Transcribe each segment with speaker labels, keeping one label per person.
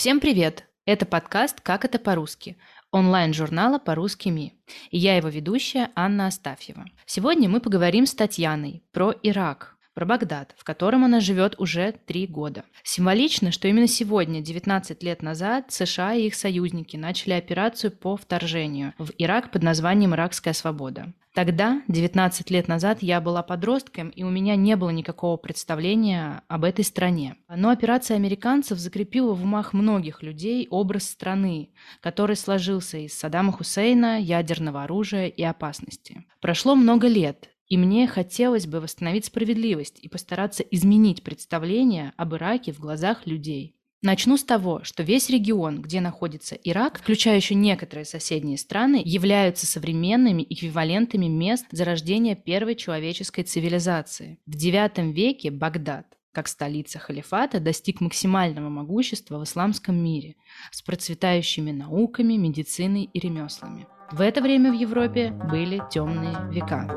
Speaker 1: Всем привет! Это подкаст «Как это по-русски» онлайн-журнала «По-русски МИ». И я его ведущая Анна Астафьева. Сегодня мы поговорим с Татьяной про Ирак, про Багдад, в котором она живет уже три года. Символично, что именно сегодня, 19 лет назад, США и их союзники начали операцию по вторжению в Ирак под названием «Иракская свобода». Тогда, 19 лет назад, я была подростком, и у меня не было никакого представления об этой стране. Но операция американцев закрепила в умах многих людей образ страны, который сложился из Саддама Хусейна, ядерного оружия и опасности. Прошло много лет, и мне хотелось бы восстановить справедливость и постараться изменить представление об Ираке в глазах людей. Начну с того, что весь регион, где находится Ирак, включая еще некоторые соседние страны, являются современными эквивалентами мест зарождения первой человеческой цивилизации. В IX веке Багдад, как столица халифата, достиг максимального могущества в исламском мире с процветающими науками, медициной и ремеслами. В это время в Европе были темные века.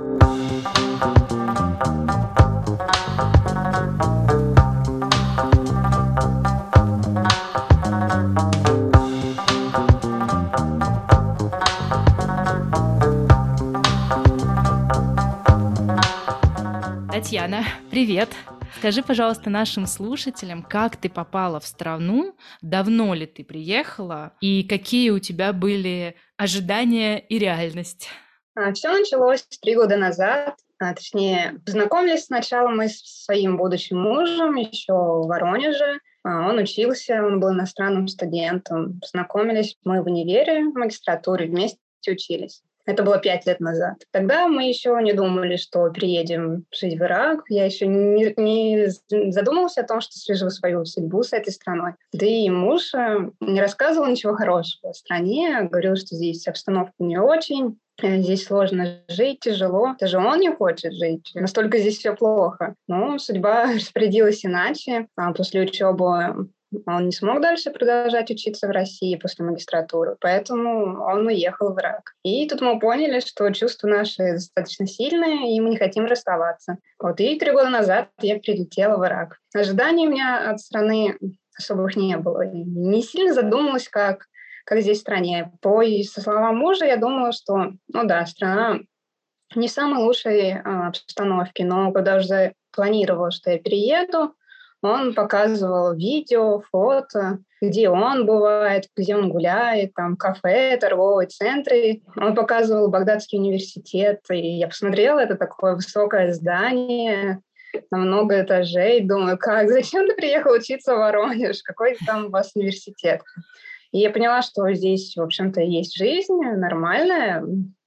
Speaker 1: Татьяна, привет! Скажи, пожалуйста, нашим слушателям, как ты попала в страну, давно ли ты приехала и какие у тебя были ожидания и реальность?
Speaker 2: А, Все началось три года назад. А, точнее, познакомились сначала мы с своим будущим мужем еще в Воронеже. А, он учился, он был иностранным студентом. Познакомились мы в универе, в магистратуре, вместе учились. Это было пять лет назад. Тогда мы еще не думали, что приедем жить в Ирак. Я еще не, не задумывался о том, что свяжу свою судьбу с этой страной. Да и муж э, не рассказывал ничего хорошего о стране. Говорил, что здесь обстановка не очень. Э, здесь сложно жить, тяжело. Даже он не хочет жить. Настолько здесь все плохо. Но судьба распорядилась иначе. А после учебы он не смог дальше продолжать учиться в России после магистратуры, поэтому он уехал в Ирак. И тут мы поняли, что чувства наши достаточно сильные, и мы не хотим расставаться. Вот и три года назад я прилетела в Ирак. Ожиданий у меня от страны особых не было. Не сильно задумалась, как, как здесь в стране. По со словам мужа я думала, что, ну да, страна не в самой лучшей а, обстановке, но когда уже планировала, что я перееду, он показывал видео, фото, где он бывает, где он гуляет, там кафе, торговые центры. Он показывал Багдадский университет, и я посмотрела, это такое высокое здание, на много этажей. Думаю, как, зачем ты приехал учиться в Воронеж? Какой там у вас университет? И я поняла, что здесь, в общем-то, есть жизнь нормальная.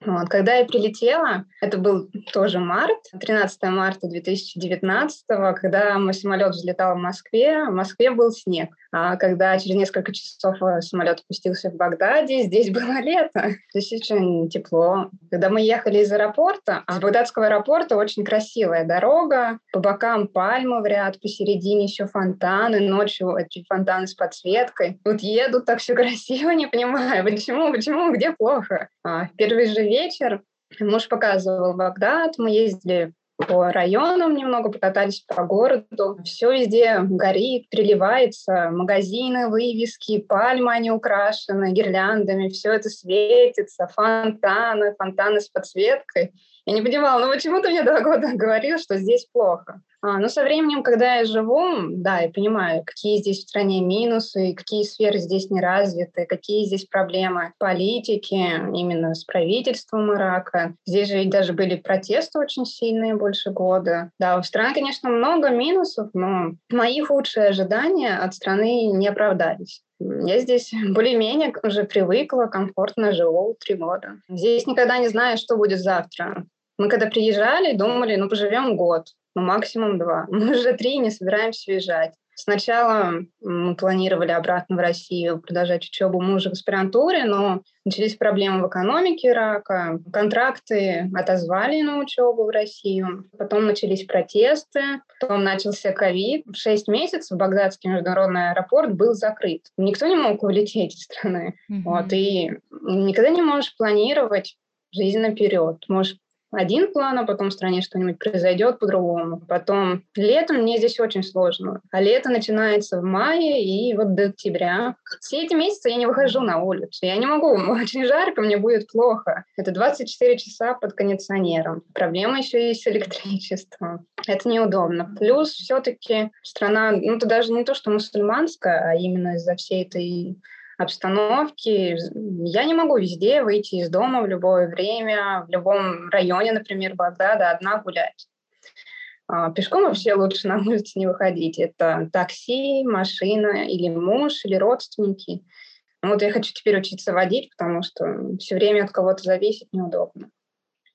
Speaker 2: Вот. Когда я прилетела, это был тоже март, 13 марта 2019, когда мой самолет взлетал в Москве, в Москве был снег. А когда через несколько часов э, самолет опустился в Багдаде, здесь было лето. Здесь очень тепло. Когда мы ехали из аэропорта, а с Багдадского аэропорта очень красивая дорога, по бокам пальмы в ряд, посередине еще фонтаны, ночью эти фонтаны с подсветкой. Вот едут так все красиво, не понимаю, почему, почему, где плохо. А в первый же вечер муж показывал Багдад, мы ездили по районам немного, покатались по городу. Все везде горит, приливается. Магазины, вывески, пальмы, они украшены гирляндами. Все это светится. Фонтаны, фонтаны с подсветкой. Я не понимала, ну почему ты мне два года говорил, что здесь плохо? А, но со временем, когда я живу, да, я понимаю, какие здесь в стране минусы, какие сферы здесь не развиты, какие здесь проблемы политики, именно с правительством Ирака. Здесь же даже были протесты очень сильные больше года. Да, у страны, конечно, много минусов, но мои худшие ожидания от страны не оправдались. Я здесь более-менее уже привыкла, комфортно живу три года. Здесь никогда не знаю, что будет завтра. Мы когда приезжали, думали, ну, поживем год, ну, максимум два. Мы уже три не собираемся уезжать. Сначала мы планировали обратно в Россию продолжать учебу мужа в аспирантуре, но начались проблемы в экономике Ирака, контракты отозвали на учебу в Россию, потом начались протесты, потом начался ковид. Шесть месяцев Багдадский международный аэропорт был закрыт. Никто не мог улететь из страны. Mm-hmm. Вот, и никогда не можешь планировать жизнь наперед. Можешь один план, а потом в стране что-нибудь произойдет по-другому. Потом летом мне здесь очень сложно. А лето начинается в мае и вот до октября. Все эти месяцы я не выхожу на улицу. Я не могу. Очень жарко, мне будет плохо. Это 24 часа под кондиционером. Проблема еще есть с электричеством. Это неудобно. Плюс все-таки страна, ну, это даже не то, что мусульманская, а именно из-за всей этой обстановки. Я не могу везде выйти из дома в любое время, в любом районе, например, Багдада, одна гулять. А, пешком вообще лучше на улицу не выходить. Это такси, машина или муж, или родственники. Вот я хочу теперь учиться водить, потому что все время от кого-то зависеть неудобно.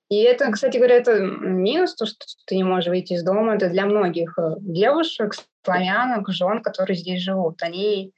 Speaker 2: И это, кстати говоря, это минус, то, что ты не можешь выйти из дома. Это для многих э, девушек, славянок, жен, которые здесь живут. Они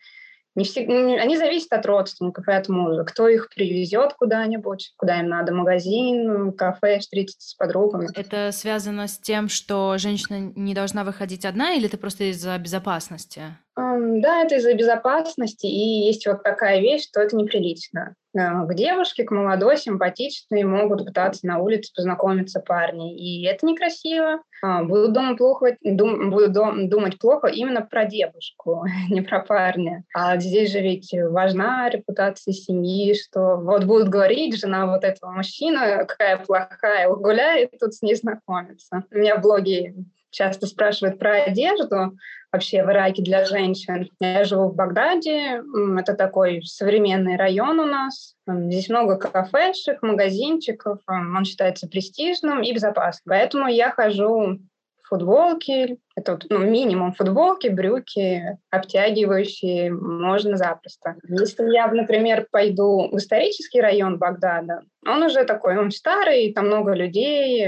Speaker 2: не все, они зависят от родственников и от мужа. Кто их привезет куда-нибудь, куда им надо, магазин, кафе, встретиться с подругами.
Speaker 1: Это связано с тем, что женщина не должна выходить одна, или это просто из-за безопасности?
Speaker 2: Да, это из-за безопасности, и есть вот такая вещь, что это неприлично. К девушке, к молодой, симпатичной могут пытаться на улице познакомиться парни, и это некрасиво. А, буду, дома плохо, дум, буду думать плохо именно про девушку, не про парня. А здесь же ведь важна репутация семьи, что вот будут говорить, жена вот этого мужчины, какая плохая, гуляет, тут с ней знакомиться. У меня в блоге часто спрашивают про одежду вообще в Ираке для женщин. Я живу в Багдаде, это такой современный район у нас. Здесь много кафешек, магазинчиков, он считается престижным и безопасным. Поэтому я хожу в футболке, это ну, минимум футболки, брюки, обтягивающие, можно запросто. Если я, например, пойду в исторический район Багдада, он уже такой, он старый, там много людей,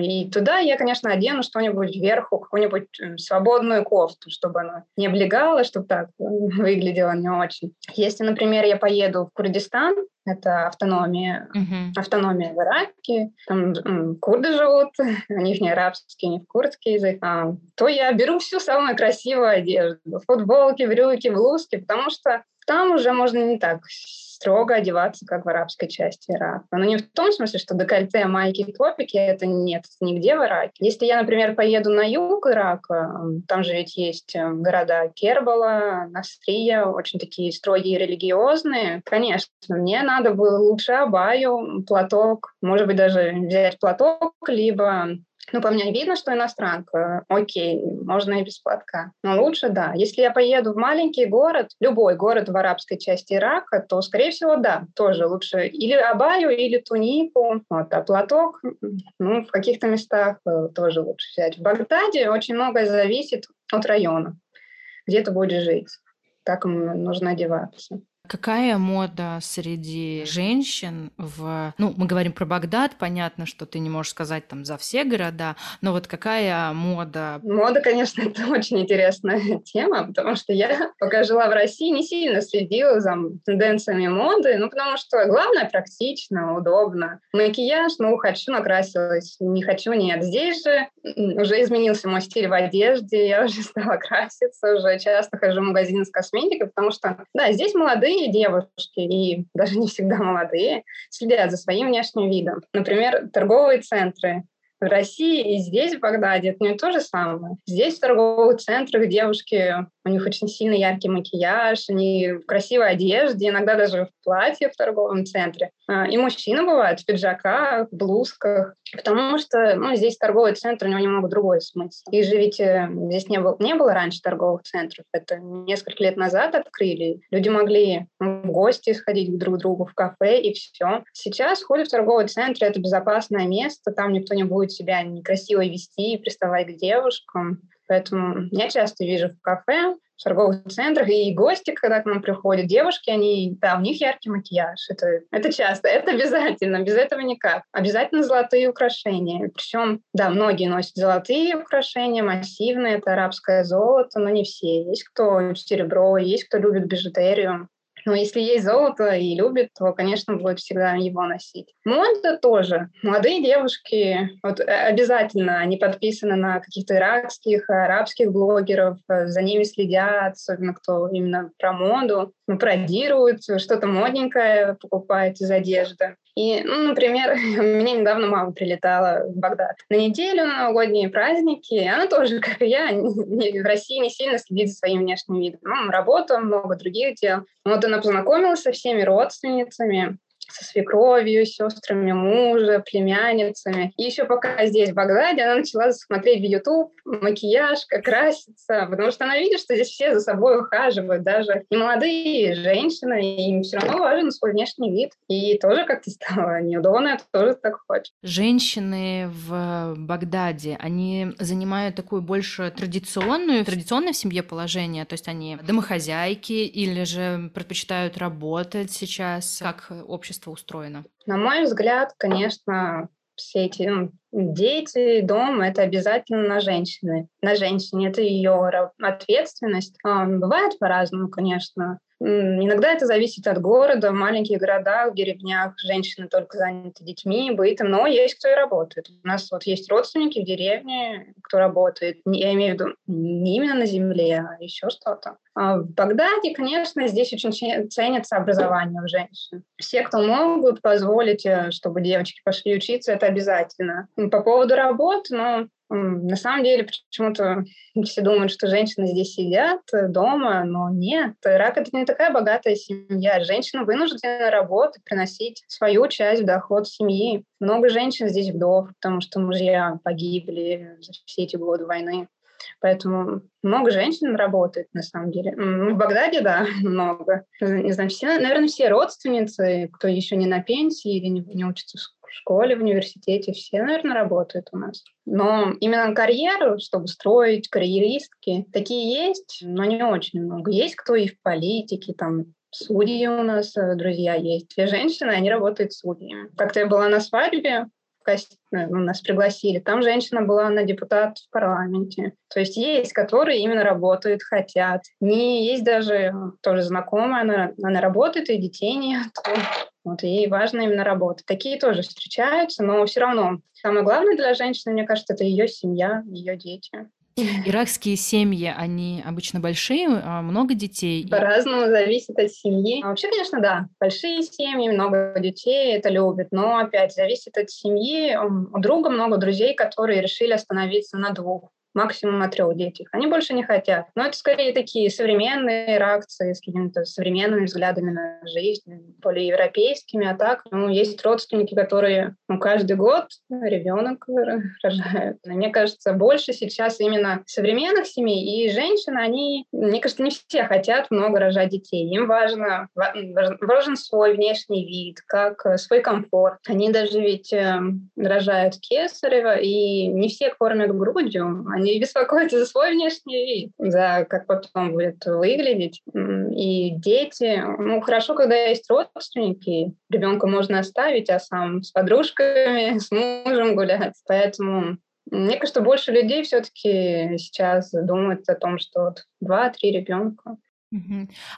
Speaker 2: и туда я, конечно, одену что-нибудь вверху, какую-нибудь свободную кофту, чтобы она не облегала, чтобы так выглядело не очень. Если, например, я поеду в Курдистан, это автономия, uh-huh. автономия в Ираке, там курды живут, у них не арабский, не курдский язык, а, то я беру всю самую красивую одежду, футболки, брюки, блузки, потому что там уже можно не так строго одеваться, как в арабской части Ирака. Но не в том смысле, что декольте, майки и топики — это нет нигде в Ираке. Если я, например, поеду на юг Ирака, там же ведь есть э, города Кербала, Насрия, очень такие строгие религиозные, конечно, мне надо было лучше абаю, платок, может быть, даже взять платок, либо ну, по мне видно, что иностранка. Окей, можно и без платка. Но лучше, да. Если я поеду в маленький город, любой город в арабской части Ирака, то, скорее всего, да, тоже лучше или абаю, или тунику. Вот, а платок, ну, в каких-то местах э, тоже лучше взять. В Багдаде очень многое зависит от района, где ты будешь жить. Так нужно одеваться.
Speaker 1: Какая мода среди женщин в... Ну, мы говорим про Багдад, понятно, что ты не можешь сказать там за все города, но вот какая мода?
Speaker 2: Мода, конечно, это очень интересная тема, потому что я, пока жила в России, не сильно следила за тенденциями моды, ну, потому что главное практично, удобно. Макияж, ну, хочу, накрасилась, не хочу, нет. Здесь же уже изменился мой стиль в одежде, я уже стала краситься, уже часто хожу в магазины с косметикой, потому что, да, здесь молодые молодые девушки, и даже не всегда молодые, следят за своим внешним видом. Например, торговые центры в России и здесь, в Багдаде, это не то же самое. Здесь в торговых центрах девушки у них очень сильно яркий макияж, они в красивой одежде, иногда даже в платье в торговом центре. А, и мужчины бывают в пиджаках, блузках, потому что ну, здесь торговый центр, у него немного другой смысл. И же ведь э, здесь не было, не было раньше торговых центров, это несколько лет назад открыли. Люди могли в гости сходить друг к другу в кафе и все. Сейчас ходят в торговый центр, это безопасное место, там никто не будет себя некрасиво вести и приставать к девушкам. Поэтому я часто вижу в кафе, в торговых центрах, и гости, когда к нам приходят, девушки, они, да, у них яркий макияж. Это, это часто, это обязательно, без этого никак. Обязательно золотые украшения. Причем, да, многие носят золотые украшения, массивные, это арабское золото, но не все. Есть кто серебро, есть кто любит бижутерию. Но если есть золото и любит, то, конечно, будет всегда его носить. Мода тоже. Молодые девушки вот, э, обязательно, они подписаны на каких-то иракских, арабских блогеров, э, за ними следят, особенно кто именно про моду, ну, пародируют, что-то модненькое покупает из одежды. И, ну, например, мне недавно мама прилетала в Багдад на неделю на новогодние праздники. Она тоже, как и я, в России не сильно следит за своим внешним видом. Ну, работа, много других дел. Вот она познакомилась со всеми родственницами, со свекровью, сестрами мужа, племянницами. И еще пока здесь, в Багдаде, она начала смотреть в YouTube макияж, как краситься, потому что она видит, что здесь все за собой ухаживают, даже и молодые женщины, им все равно важен свой внешний вид. И тоже как-то стало неудобно, тоже так хочет.
Speaker 1: Женщины в Багдаде, они занимают такую больше традиционную, традиционное в семье положение, то есть они домохозяйки или же предпочитают работать сейчас, как общество общество устроено?
Speaker 2: На мой взгляд, конечно, все эти ну, дети, дом — это обязательно на женщине. На женщине это ее ответственность. А, бывает по-разному, конечно. Иногда это зависит от города. В маленьких городах, в деревнях женщины только заняты детьми, бытом, но есть кто и работает. У нас вот есть родственники в деревне, кто работает. Я имею в виду не именно на земле, а еще что-то. А в Багдаде, конечно, здесь очень ценится образование у женщин. Все, кто могут позволить, э, чтобы девочки пошли учиться, это обязательно. По поводу работы, ну, на самом деле, почему-то все думают, что женщины здесь сидят э, дома, но нет. Ирак — это не такая богатая семья. Женщина вынуждена работать, приносить свою часть в доход семьи. Много женщин здесь вдов, потому что мужья погибли за все эти годы войны. Поэтому много женщин работает, на самом деле. В Багдаде, да, много. Не знаю, все, наверное, все родственницы, кто еще не на пенсии или не, не учится в школе, в университете, все, наверное, работают у нас. Но именно карьеру, чтобы строить, карьеристки, такие есть, но не очень много. Есть кто и в политике, там, Судьи у нас, э, друзья, есть. Две женщины, они работают судьями. Как-то я была на свадьбе ну, нас пригласили. Там женщина была на депутат в парламенте. То есть есть, которые именно работают, хотят. Не есть даже тоже знакомая, она, она работает, и детей нет. Вот, ей важно именно работать. Такие тоже встречаются, но все равно самое главное для женщины, мне кажется, это ее семья, ее дети.
Speaker 1: Иракские семьи, они обычно большие, а много детей?
Speaker 2: По-разному зависит от семьи. А вообще, конечно, да. Большие семьи, много детей, это любят. Но, опять, зависит от семьи. У друга много друзей, которые решили остановиться на двух максимум на трех детях. Они больше не хотят. Но это скорее такие современные реакции с какими-то современными взглядами на жизнь, более европейскими. А так, ну, есть родственники, которые ну, каждый год ребенок рожают. Мне кажется, больше сейчас именно современных семей и женщин, они, мне кажется, не все хотят много рожать детей. Им важно, важен свой внешний вид, как э, свой комфорт. Они даже ведь э, рожают кесарево, и не все кормят грудью. Они не беспокоиться за свой внешний вид, за как потом будет выглядеть. И дети, ну, хорошо, когда есть родственники, ребенка можно оставить, а сам с подружками, с мужем гулять. Поэтому мне кажется, больше людей все-таки сейчас думают о том, что два-три ребенка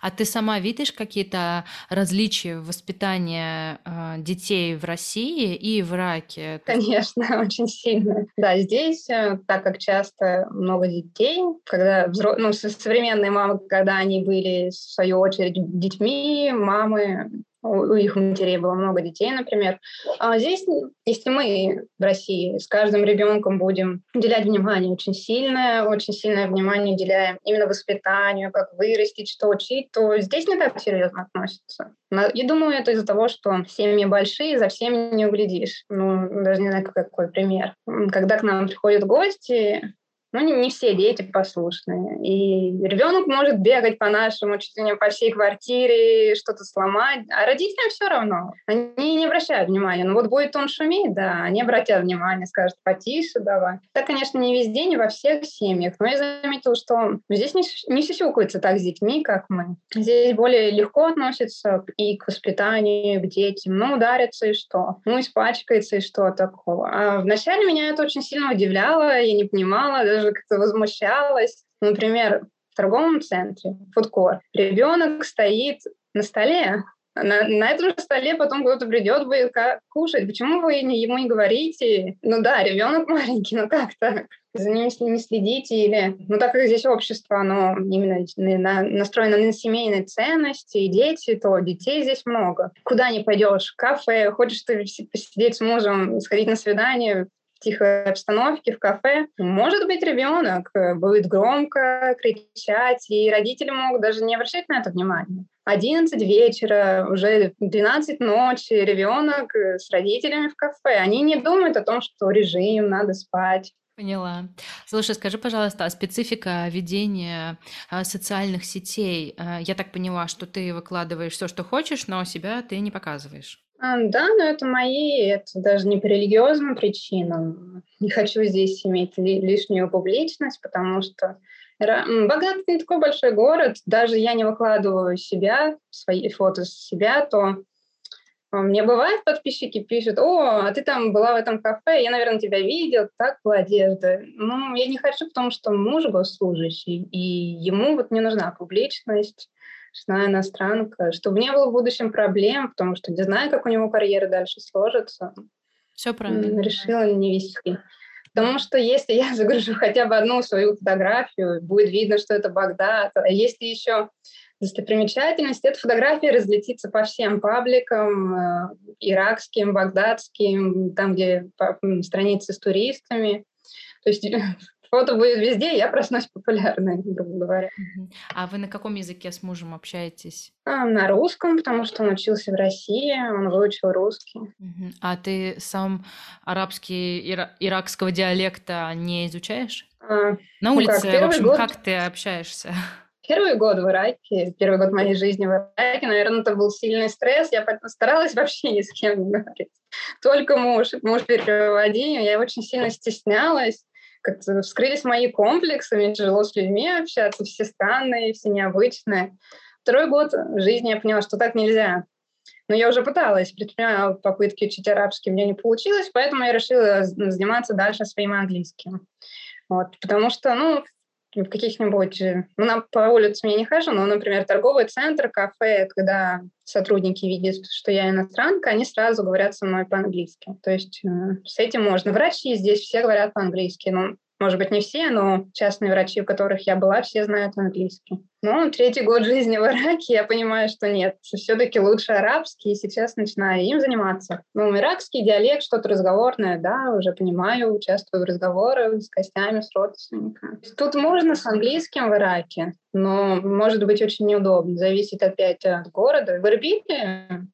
Speaker 1: а ты сама видишь какие-то различия в воспитании э, детей в России и в Ираке?
Speaker 2: Конечно, очень сильно. Да, здесь, э, так как часто много детей, когда взро... ну, современные мамы, когда они были, в свою очередь, детьми, мамы у их матерей было много детей, например. А здесь, если мы в России с каждым ребенком будем уделять внимание очень сильное, очень сильное внимание уделяем именно воспитанию, как вырастить, что учить, то здесь не так серьезно относятся. Я думаю, это из-за того, что семьи большие, за всеми не углядишь. Ну, даже не знаю, какой пример. Когда к нам приходят гости, ну, не, не все дети послушные. И ребенок может бегать по-нашему, чуть ли не по всей квартире, что-то сломать, а родителям все равно. Они не обращают внимания. Ну вот будет он шуметь, да, они обратят внимание, скажут потише давай. Так, конечно, не везде, не во всех семьях, но я заметила, что здесь не, не сюсюкаются так с детьми, как мы. Здесь более легко относятся и к воспитанию, к детям. Ну, ударятся и что? Ну, испачкается и что такого. А вначале меня это очень сильно удивляло, я не понимала, как-то возмущалась. Например, в торговом центре, фудкор, ребенок стоит на столе. На, на этом же столе потом кто-то придет, будет кушать. Почему вы не, ему не говорите? Ну да, ребенок маленький, ну как так? За ним не следите или... Ну так как здесь общество, оно именно на, настроено на семейные ценности и дети, то детей здесь много. Куда не пойдешь? Кафе, хочешь ты посидеть с мужем, сходить на свидание, тихой обстановке, в кафе, может быть, ребенок э, будет громко кричать, и родители могут даже не обращать на это внимания. 11 вечера, уже 12 ночи, ребенок э, с родителями в кафе. Они не думают о том, что режим, надо спать.
Speaker 1: Поняла. Слушай, скажи, пожалуйста, а специфика ведения а, социальных сетей? А, я так поняла, что ты выкладываешь все, что хочешь, но себя ты не показываешь.
Speaker 2: А, да, но это мои, это даже не по религиозным причинам. Не хочу здесь иметь ли, лишнюю публичность, потому что Багдад не такой большой город. Даже я не выкладываю себя, свои фото с себя, то мне бывает, подписчики пишут, о, а ты там была в этом кафе, я, наверное, тебя видел, так была одежда. Ну, я не хочу, потому что муж госслужащий, и ему вот не нужна публичность жена иностранка, чтобы не было в будущем проблем, потому что не знаю, как у него карьера дальше сложится.
Speaker 1: Все правильно.
Speaker 2: Решила не вести. Потому что если я загружу хотя бы одну свою фотографию, будет видно, что это Багдад. А если еще достопримечательность, эта фотография разлетится по всем пабликам, э, иракским, багдадским, там, где страницы с туристами. То есть фото будет везде, я проснусь популярной, грубо говоря.
Speaker 1: А вы на каком языке с мужем общаетесь?
Speaker 2: А, на русском, потому что он учился в России, он выучил русский.
Speaker 1: А ты сам арабский, ира- иракского диалекта не изучаешь?
Speaker 2: А,
Speaker 1: на улице, ну как, в общем, год... как ты общаешься?
Speaker 2: Первый год в Ираке, первый год моей жизни в Ираке, наверное, это был сильный стресс. Я старалась вообще ни с кем не говорить. Только муж, муж переводил. Я очень сильно стеснялась как-то вскрылись мои комплексы, мне тяжело с людьми общаться, все странные, все необычные. Второй год жизни я поняла, что так нельзя. Но я уже пыталась, предпринимала попытки учить арабский, мне не получилось, поэтому я решила заниматься дальше своим английским. Вот, потому что, ну, в каких-нибудь... Э, ну, на, по улице я не хожу, но, например, торговый центр, кафе, когда сотрудники видят, что я иностранка, они сразу говорят со мной по-английски. То есть э, с этим можно. Врачи здесь все говорят по-английски. Ну, может быть, не все, но частные врачи, у которых я была, все знают английский. Ну, третий год жизни в Ираке, я понимаю, что нет, все-таки лучше арабский, и сейчас начинаю им заниматься. Ну, иракский диалект, что-то разговорное, да, уже понимаю, участвую в разговорах с гостями, с родственниками. Тут можно с английским в Ираке, но может быть очень неудобно, зависит опять от города. В Ирбиле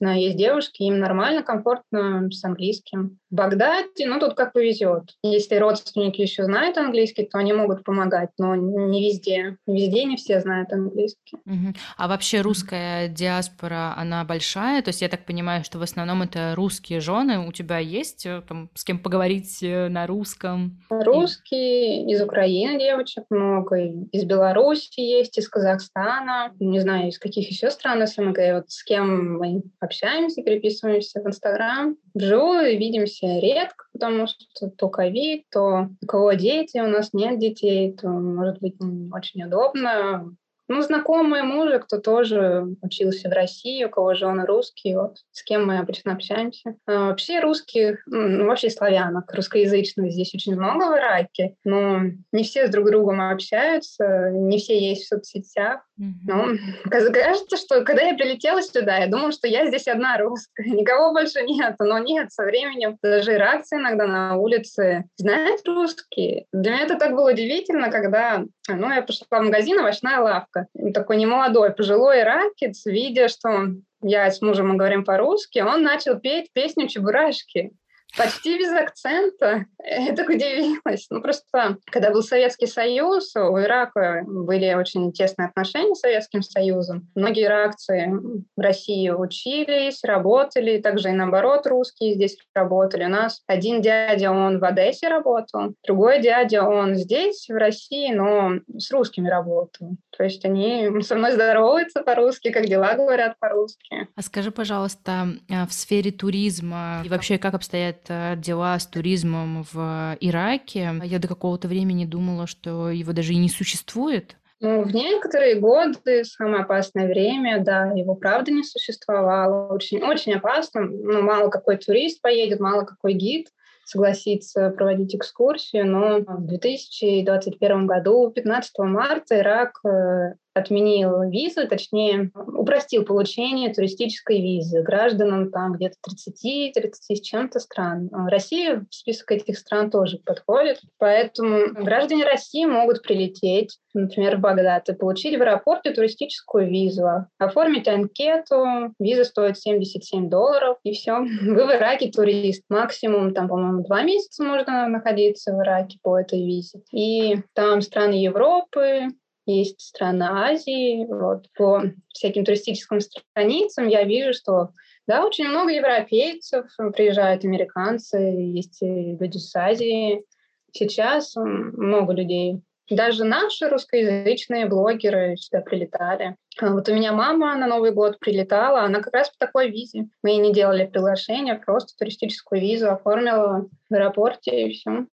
Speaker 2: знаю, есть девушки, им нормально, комфортно с английским. В Багдаде, ну, тут как повезет. Если родственники еще знают английский, то они могут помогать, но не везде. Везде не все знают английский.
Speaker 1: Угу. А вообще русская диаспора, она большая? То есть я так понимаю, что в основном это русские жены. У тебя есть э, там, с кем поговорить э, на русском?
Speaker 2: Русские, из Украины девочек много, из Беларуси есть, из Казахстана, не знаю, из каких еще стран СНГ. Вот с кем мы общаемся, переписываемся в Инстаграм. Вживую видимся редко, потому что то ковид, то у кого дети, у нас нет детей, то, может быть, очень удобно ну, знакомые мужа, кто тоже учился в России, у кого жены русские, вот с кем мы обычно общаемся. А, вообще русских, ну, вообще славянок, русскоязычных здесь очень много в Ираке, но не все с друг другом общаются, не все есть в соцсетях. Mm-hmm. Ну, кажется, что когда я прилетела сюда, я думала, что я здесь одна русская, никого больше нет, но нет, со временем даже иракцы иногда на улице знают русские. Для меня это так было удивительно, когда ну, я пошла в магазин, овощная лавка. Такой немолодой, пожилой иракец, видя, что я с мужем мы говорим по-русски, он начал петь песню «Чебурашки» почти без акцента. Я так удивилась. Ну, просто, когда был Советский Союз, у Ирака были очень тесные отношения с Советским Союзом. Многие иракцы в России учились, работали, также и наоборот русские здесь работали. У нас один дядя, он в Одессе работал, другой дядя, он здесь, в России, но с русскими работал. То есть они со мной здороваются по-русски, как дела говорят по-русски.
Speaker 1: А скажи, пожалуйста, а, в сфере туризма и вообще как обстоят э, дела с туризмом в Ираке? Я до какого-то времени думала, что его даже и не существует.
Speaker 2: Ну, в некоторые годы, самое опасное время, да, его правда не существовало. Очень, очень опасно. Ну, мало какой турист поедет, мало какой гид согласиться проводить экскурсию, но в 2021 году, 15 марта, Ирак э, отменил визы, точнее, упростил получение туристической визы гражданам там где-то 30-30 с чем-то стран. Россия в список этих стран тоже подходит, поэтому граждане России могут прилететь, например, в Багдад и получить в аэропорте туристическую визу, оформить анкету, виза стоит 77 долларов, и все. Вы в Ираке турист. Максимум, там, по-моему, два месяца можно находиться в Ираке по этой визе. И там страны Европы, есть страны Азии. Вот. По всяким туристическим страницам я вижу, что да, очень много европейцев, приезжают американцы, есть люди с Азии. Сейчас много людей. Даже наши русскоязычные блогеры сюда прилетали. А вот у меня мама на Новый год прилетала, она как раз по такой визе. Мы ей не делали приглашение, просто туристическую визу оформила в аэропорте и все.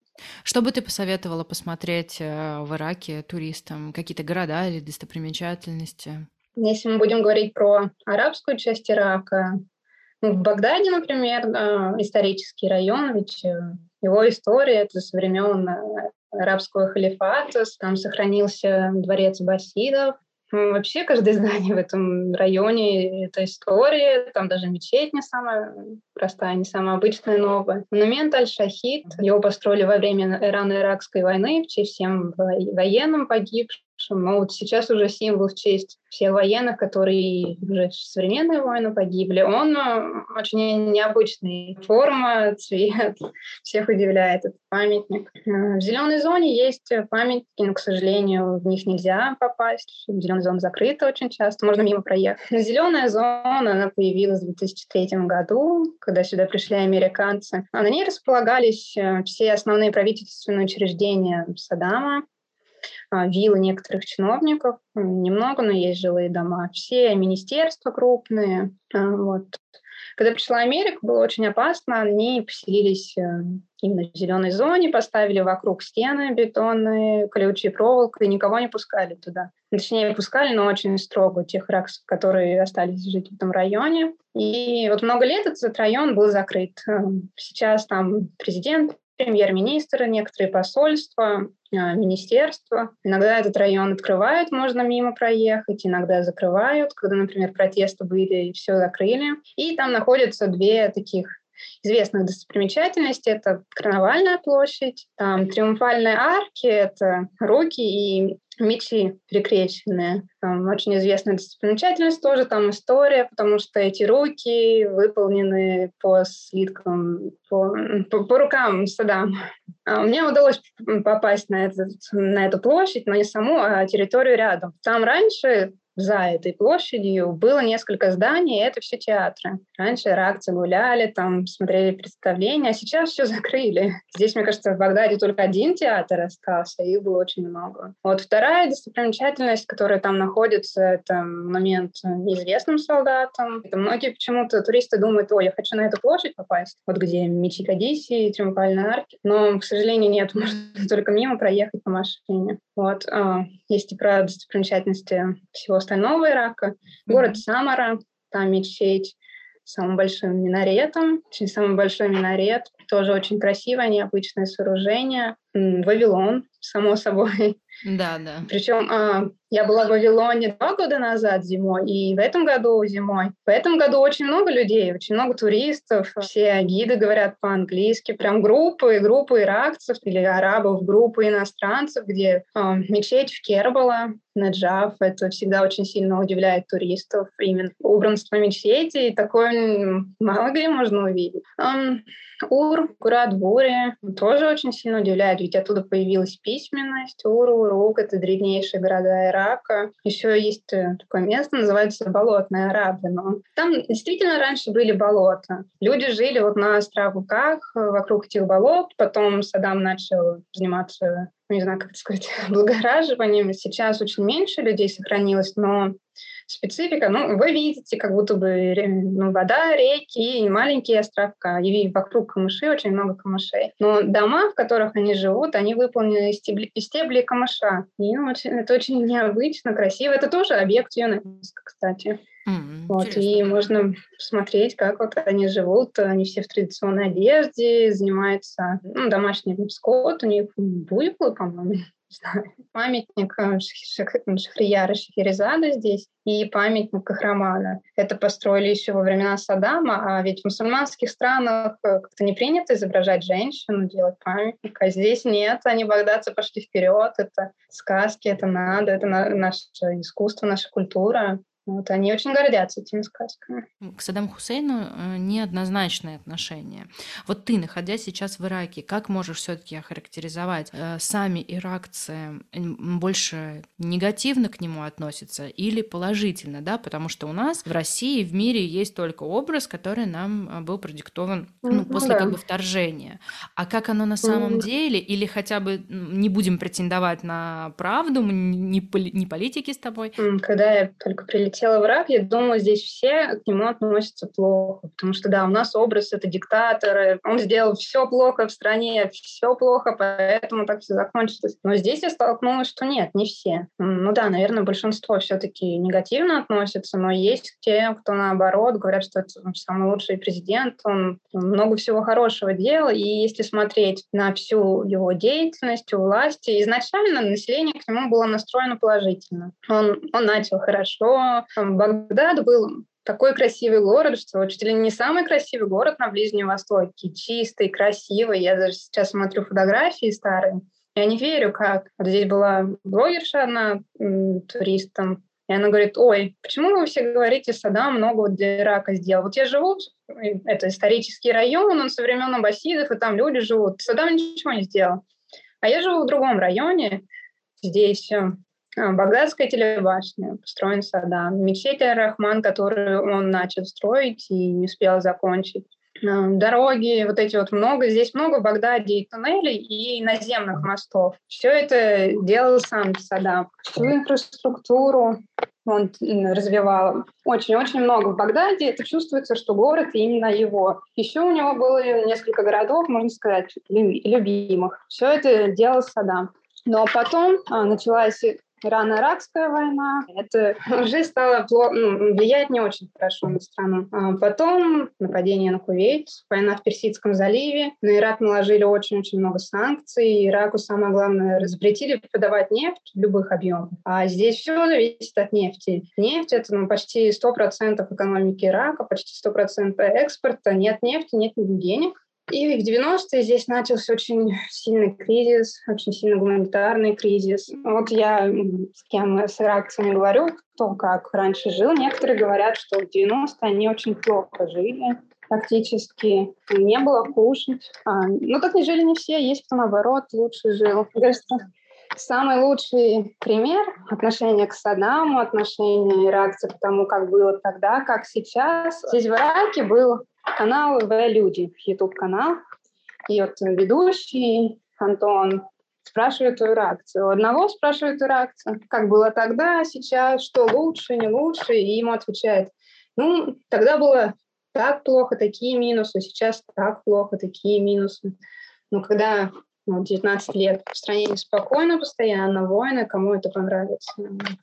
Speaker 1: Что бы ты посоветовала посмотреть э, в Ираке туристам? Какие-то города или достопримечательности?
Speaker 2: Если мы будем говорить про арабскую часть Ирака, ну, в Багдаде, например, исторический район, ведь э, его история это со времен э, арабского халифата, там сохранился дворец Басидов, Вообще каждое здание в этом районе — это история, там даже мечеть не самая простая, не самая обычная, новая. Монумент Аль-Шахид, его построили во время Ирано-Иракской войны в честь всем военным погибшим но вот сейчас уже символ в честь всех военных, которые уже в современные войны погибли. Он э, очень необычный. Форма, цвет всех удивляет этот памятник. Э, в зеленой зоне есть памятники, но, к сожалению, в них нельзя попасть. Зеленая зона закрыта очень часто, можно мимо проехать. Зеленая зона, она появилась в 2003 году, когда сюда пришли американцы. А на ней располагались э, все основные правительственные учреждения Саддама, а, виллы некоторых чиновников, немного, но есть жилые дома. Все министерства крупные. А, вот. Когда пришла Америка, было очень опасно. Они поселились э, именно в зеленой зоне, поставили вокруг стены бетонные, колючие проволокой, и никого не пускали туда. Точнее, пускали, но очень строго тех раксов, которые остались жить в этом районе. И вот много лет этот район был закрыт. Э, сейчас там президент премьер-министр, некоторые посольства, а, министерства. Иногда этот район открывают, можно мимо проехать, иногда закрывают, когда, например, протесты были и все закрыли. И там находятся две таких известных достопримечательностей. Это Карнавальная площадь, там Триумфальные арки, это руки и мечи прикрещенные. Там очень известная достопримечательность, тоже там история, потому что эти руки выполнены по слиткам, по, по, по рукам Саддам. А мне удалось попасть на, этот, на эту площадь, но не саму, а территорию рядом. Там раньше за этой площадью было несколько зданий, и это все театры. Раньше иракцы гуляли, там смотрели представления, а сейчас все закрыли. Здесь, мне кажется, в Багдаде только один театр остался, их было очень много. Вот вторая достопримечательность, которая там находится, это момент неизвестным солдатам. Это многие почему-то туристы думают, ой, я хочу на эту площадь попасть, вот где мечи Кадиси, Триумфальная арки. Но, к сожалению, нет, можно только мимо проехать по машине. Вот. А, есть и про достопримечательности всего остального Ирака. Город mm-hmm. Самара, там мечеть с самым большим минаретом. Очень самый большой минарет. Тоже очень красивое, необычное сооружение. Вавилон, само собой.
Speaker 1: Да, да.
Speaker 2: Причем а, я была в Вавилоне два года назад зимой, и в этом году зимой. В этом году очень много людей, очень много туристов. Все гиды говорят по-английски. Прям группы, группы иракцев или арабов, группы иностранцев, где а, мечеть в Кербала, Наджав. Это всегда очень сильно удивляет туристов. Именно убранство мечети, и такое мало где можно увидеть. Um, Ур, Курат Бури тоже очень сильно удивляет, ведь оттуда появилась письменность. Ур, Урук — это древнейшие города Ирака. Еще есть э, такое место, называется Болотная Арабия. Но там действительно раньше были болота. Люди жили вот на островках вокруг этих болот. Потом Саддам начал заниматься не знаю, как это сказать, облагораживанием. Сейчас очень меньше людей сохранилось, но специфика, ну, вы видите, как будто бы ну, вода, реки маленькие островка. И вокруг камышей очень много камышей. Но дома, в которых они живут, они выполнены из стебли, из стеблей камыша. И очень, это очень необычно, красиво. Это тоже объект ЮНЕСКО, кстати. Mm, вот, и можно посмотреть, как вот они живут. Они все в традиционной одежде, занимаются ну, домашним скот, у них буйволы, по-моему, памятник э, Шахрияра Шахерезада здесь и памятник Кахрамана. Это построили еще во времена Саддама, а ведь в мусульманских странах э, как-то не принято изображать женщину, делать памятник, а здесь нет, они багдадцы пошли вперед, это сказки, это надо, это наше искусство, наша культура. Вот, они очень гордятся этими сказками.
Speaker 1: К Саддаму Хусейну э, неоднозначное отношение. Вот ты, находясь сейчас в Ираке, как можешь все-таки охарактеризовать, э, сами иракцы больше негативно к нему относятся или положительно, да? Потому что у нас в России, в мире есть только образ, который нам э, был продиктован ну, после да. как бы вторжения. А как оно на самом mm. деле, или хотя бы не будем претендовать на правду, не, поли, не политики с тобой?
Speaker 2: Когда я только прилетела прилетела в Ирак, я думаю, здесь все к нему относятся плохо, потому что, да, у нас образ — это диктатор, он сделал все плохо в стране, все плохо, поэтому так все закончилось. Но здесь я столкнулась, что нет, не все. Ну да, наверное, большинство все-таки негативно относятся, но есть те, кто наоборот говорят, что это самый лучший президент, он много всего хорошего делал, и если смотреть на всю его деятельность у власти, изначально население к нему было настроено положительно. Он, он начал хорошо, Багдад был такой красивый город, что чуть ли не самый красивый город на Ближнем Востоке. Чистый, красивый. Я даже сейчас смотрю фотографии старые. Я не верю, как. Вот здесь была блогерша одна, туристом, и она говорит, ой, почему вы все говорите, Саддам много вот для Ирака сделал? Вот я живу, это исторический район, он со времен Аббасидов, и там люди живут. Саддам ничего не сделал. А я живу в другом районе, здесь э, Багдадская телебашня, построен Саддам. Мечеть Рахман, которую он начал строить и не успел закончить. А, дороги, вот эти вот много, здесь много в Багдаде и туннелей, и наземных мостов. Все это делал сам Саддам. Всю инфраструктуру он развивал очень-очень много в Багдаде. Это чувствуется, что город именно его. Еще у него было несколько городов, можно сказать, любимых. Все это делал Саддам. Но потом а, началась Ирано-Иракская война. Это уже стало ну, влиять не очень хорошо на страну. А потом нападение на Кувейт, война в Персидском заливе. На Ирак наложили очень-очень много санкций. Ираку самое главное запретили продавать нефть в любых объемах. А здесь все зависит от нефти. Нефть — это ну, почти 100% экономики Ирака, почти 100% экспорта. Нет нефти, нет денег. И в 90-е здесь начался очень сильный кризис, очень сильный гуманитарный кризис. Вот я с кем с иракцами говорю, кто как раньше жил. Некоторые говорят, что в 90-е они очень плохо жили, практически не было кушать. А, ну, так не жили не все, есть кто, наоборот, лучше жил. Кажется, самый лучший пример отношения к Саддаму, отношения иракцев к тому, как было тогда, как сейчас. Здесь в Ираке был канал «В люди», YouTube-канал. И вот ведущий Антон спрашивает твою реакцию. У одного спрашивает твою реакцию, как было тогда, сейчас, что лучше, не лучше, и ему отвечает, ну, тогда было так плохо, такие минусы, сейчас так плохо, такие минусы. Но когда 19 лет в стране неспокойно постоянно, войны, кому это понравится.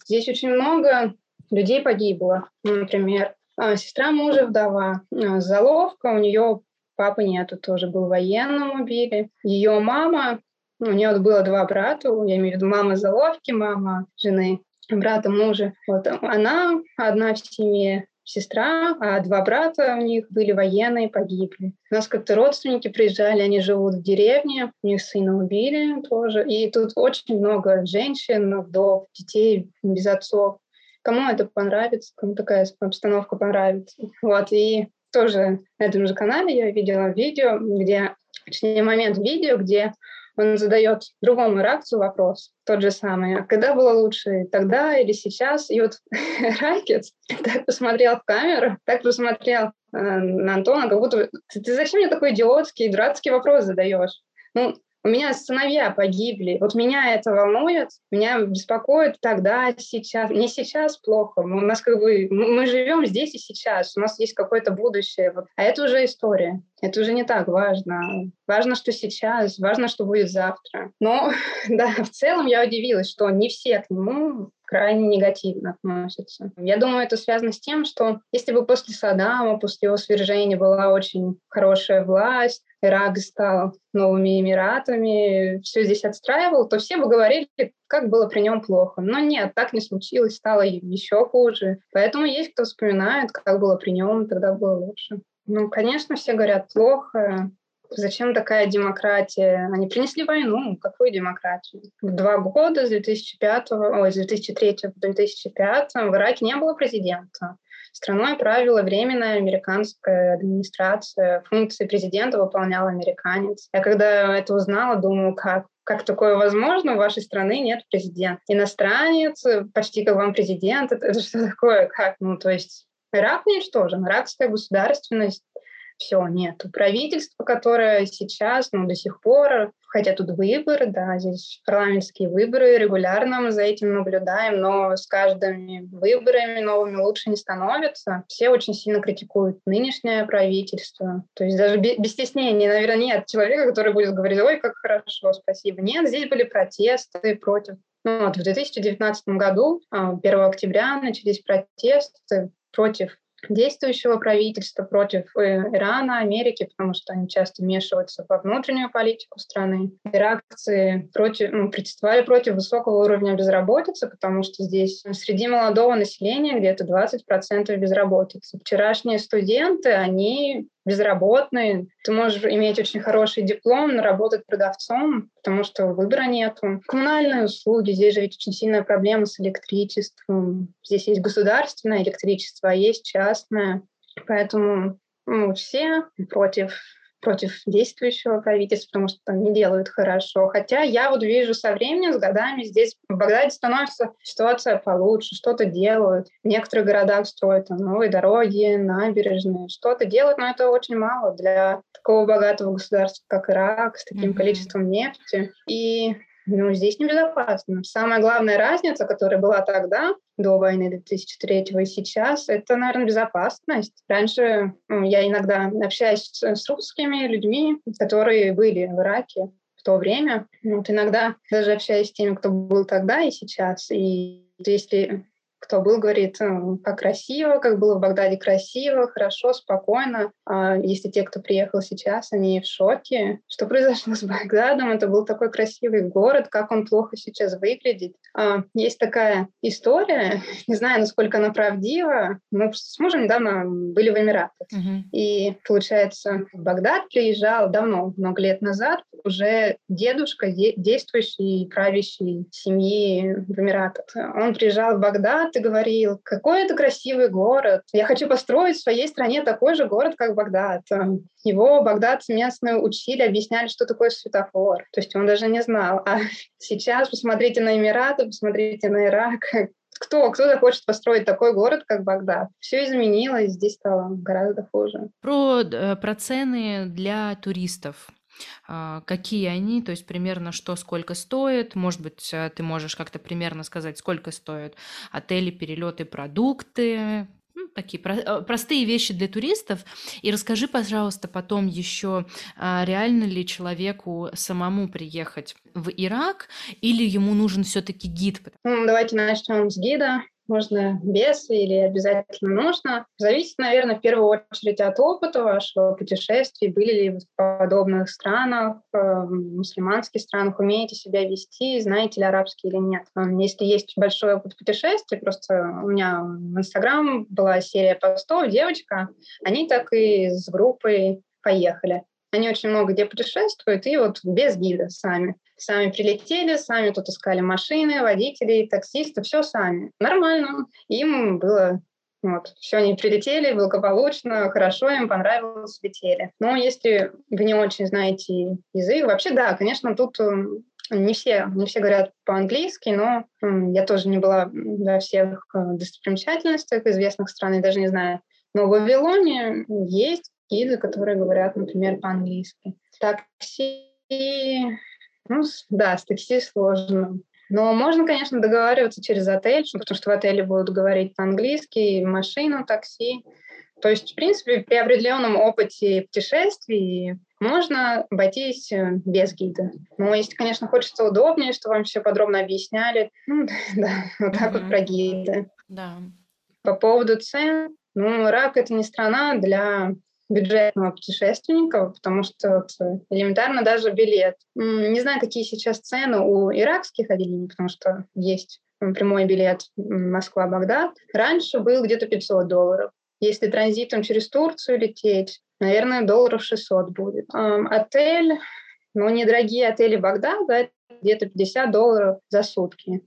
Speaker 2: Здесь очень много людей погибло. Например, а, сестра мужа вдова. А, заловка, у нее папы нету, тоже был военным убили. Ее мама, у нее было два брата, я имею в виду мама заловки, мама жены, брата мужа. Вот она одна в семье, сестра, а два брата у них были военные, погибли. У нас как-то родственники приезжали, они живут в деревне, у них сына убили тоже. И тут очень много женщин, вдов, детей без отцов кому это понравится, кому такая обстановка понравится. Вот, и тоже на этом же канале я видела видео, где, точнее, момент видео, где он задает другому реакцию вопрос, тот же самый. А когда было лучше, тогда или сейчас? И вот Ракец так посмотрел в камеру, так посмотрел э, на Антона, как будто ты, ты зачем мне такой идиотский, дурацкий вопрос задаешь? Ну, У меня сыновья погибли. Вот меня это волнует, меня беспокоит тогда, сейчас. Не сейчас плохо. У нас как бы мы живем здесь и сейчас. У нас есть какое-то будущее. Вот. А это уже история. Это уже не так важно. Важно, что сейчас, важно, что будет завтра. Но, да, в целом я удивилась, что не все к нему крайне негативно относятся. Я думаю, это связано с тем, что если бы после Саддама, после его свержения была очень хорошая власть, Ирак стал новыми Эмиратами, все здесь отстраивал, то все бы говорили, как было при нем плохо. Но нет, так не случилось, стало еще хуже. Поэтому есть кто вспоминает, как было при нем, тогда было лучше. Ну, конечно, все говорят плохо, Зачем такая демократия? Они принесли войну. Какую демократию? Два года, с 2005, ой, с 2003 по 2005 в Ираке не было президента. Страной правила временная американская администрация. Функции президента выполнял американец. Я когда это узнала, думаю, как как такое возможно? В вашей страны нет президента. Иностранец, почти как вам президент. Это, это что такое? Как? Ну, то есть Ирак уничтожен. Иракская государственность все, нет. Правительство, которое сейчас, ну, до сих пор, хотя тут выборы, да, здесь парламентские выборы, регулярно мы за этим наблюдаем, но с каждыми выборами новыми лучше не становится. Все очень сильно критикуют нынешнее правительство. То есть даже без стеснения, наверное, нет человека, который будет говорить, ой, как хорошо, спасибо. Нет, здесь были протесты против ну, вот в 2019 году, 1 а, октября, начались протесты против действующего правительства против э, Ирана, Америки, потому что они часто вмешиваются во внутреннюю политику страны. Реакции против, ну, против высокого уровня безработицы, потому что здесь среди молодого населения где-то 20% безработицы. Вчерашние студенты, они безработный, ты можешь иметь очень хороший диплом, но работать продавцом, потому что выбора нет. Коммунальные услуги, здесь же ведь очень сильная проблема с электричеством. Здесь есть государственное электричество, а есть частное. Поэтому ну, все против против действующего правительства, потому что там не делают хорошо. Хотя я вот вижу со временем, с годами здесь в Багдаде становится ситуация получше, что-то делают. В некоторых городах строят там, новые дороги, набережные, что-то делают, но это очень мало для такого богатого государства, как Ирак, с таким mm-hmm. количеством нефти. И ну, здесь небезопасно. Самая главная разница, которая была тогда, до войны 2003 и сейчас, это, наверное, безопасность. Раньше ну, я иногда общаюсь с, русскими людьми, которые были в Ираке в то время. Вот иногда даже общаюсь с теми, кто был тогда и сейчас. И если кто был, говорит, как красиво, как было в Багдаде красиво, хорошо, спокойно. А если те, кто приехал сейчас, они в шоке. Что произошло с Багдадом? Это был такой красивый город, как он плохо сейчас выглядит. А, есть такая история, не знаю, насколько она правдива. Мы с мужем недавно были в Эмиратах. Uh-huh. И, получается, в Багдад приезжал давно, много лет назад, уже дедушка действующий, правящий семьи в Эмиратах. Он приезжал в Багдад, ты говорил, какой это красивый город. Я хочу построить в своей стране такой же город, как Багдад. Его Багдад местные учили, объясняли, что такое светофор. То есть он даже не знал. А сейчас посмотрите на Эмираты, посмотрите на Ирак. Кто, кто захочет построить такой город, как Багдад? Все изменилось, здесь стало гораздо хуже.
Speaker 1: Про, э, про цены для туристов. А, какие они, то есть примерно что сколько стоит. Может быть, э, ты можешь как-то примерно сказать, сколько стоят отели, перелеты, продукты, ну, такие про- э, простые вещи для туристов. И расскажи, пожалуйста, потом еще, а, реально ли человеку самому приехать в Ирак, или ему нужен все-таки гид?
Speaker 2: Давайте начнем с гида можно без или обязательно нужно. Зависит, наверное, в первую очередь от опыта вашего путешествия. Были ли вы в подобных странах, э, в мусульманских странах, умеете себя вести, знаете ли арабский или нет. Если есть большой опыт путешествий, просто у меня в Инстаграм была серия постов, девочка, они так и с группой поехали. Они очень много где путешествуют, и вот без гида сами. Сами прилетели, сами тут искали машины, водителей, таксисты, все сами. Нормально. Им было вот, все они прилетели благополучно, хорошо, им понравилось, летели. Но если вы не очень знаете язык, вообще да, конечно, тут не все, не все говорят по-английски, но я тоже не была во всех э, достопримечательностях известных стран, и даже не знаю. Но в Вавилоне есть гиды, которые говорят, например, по-английски. Такси Ну, да, с такси сложно. Но можно, конечно, договариваться через отель, потому что в отеле будут говорить по-английски, машину, такси. То есть, в принципе, при определенном опыте путешествий можно обойтись э, без гида. Но если, конечно, хочется удобнее, что вам все подробно объясняли, ну, да, вот так вот про гиды.
Speaker 1: Да.
Speaker 2: По поводу цен, ну, Ирак — это не страна для бюджетного путешественника, потому что вот, э, элементарно даже билет. Не знаю, какие сейчас цены у иракских отделений, потому что есть прямой билет Москва-Багдад. Раньше был где-то 500 долларов. Если транзитом через Турцию лететь, наверное, долларов 600 будет. Отель, ну, недорогие отели Багдада, где-то 50 долларов за сутки.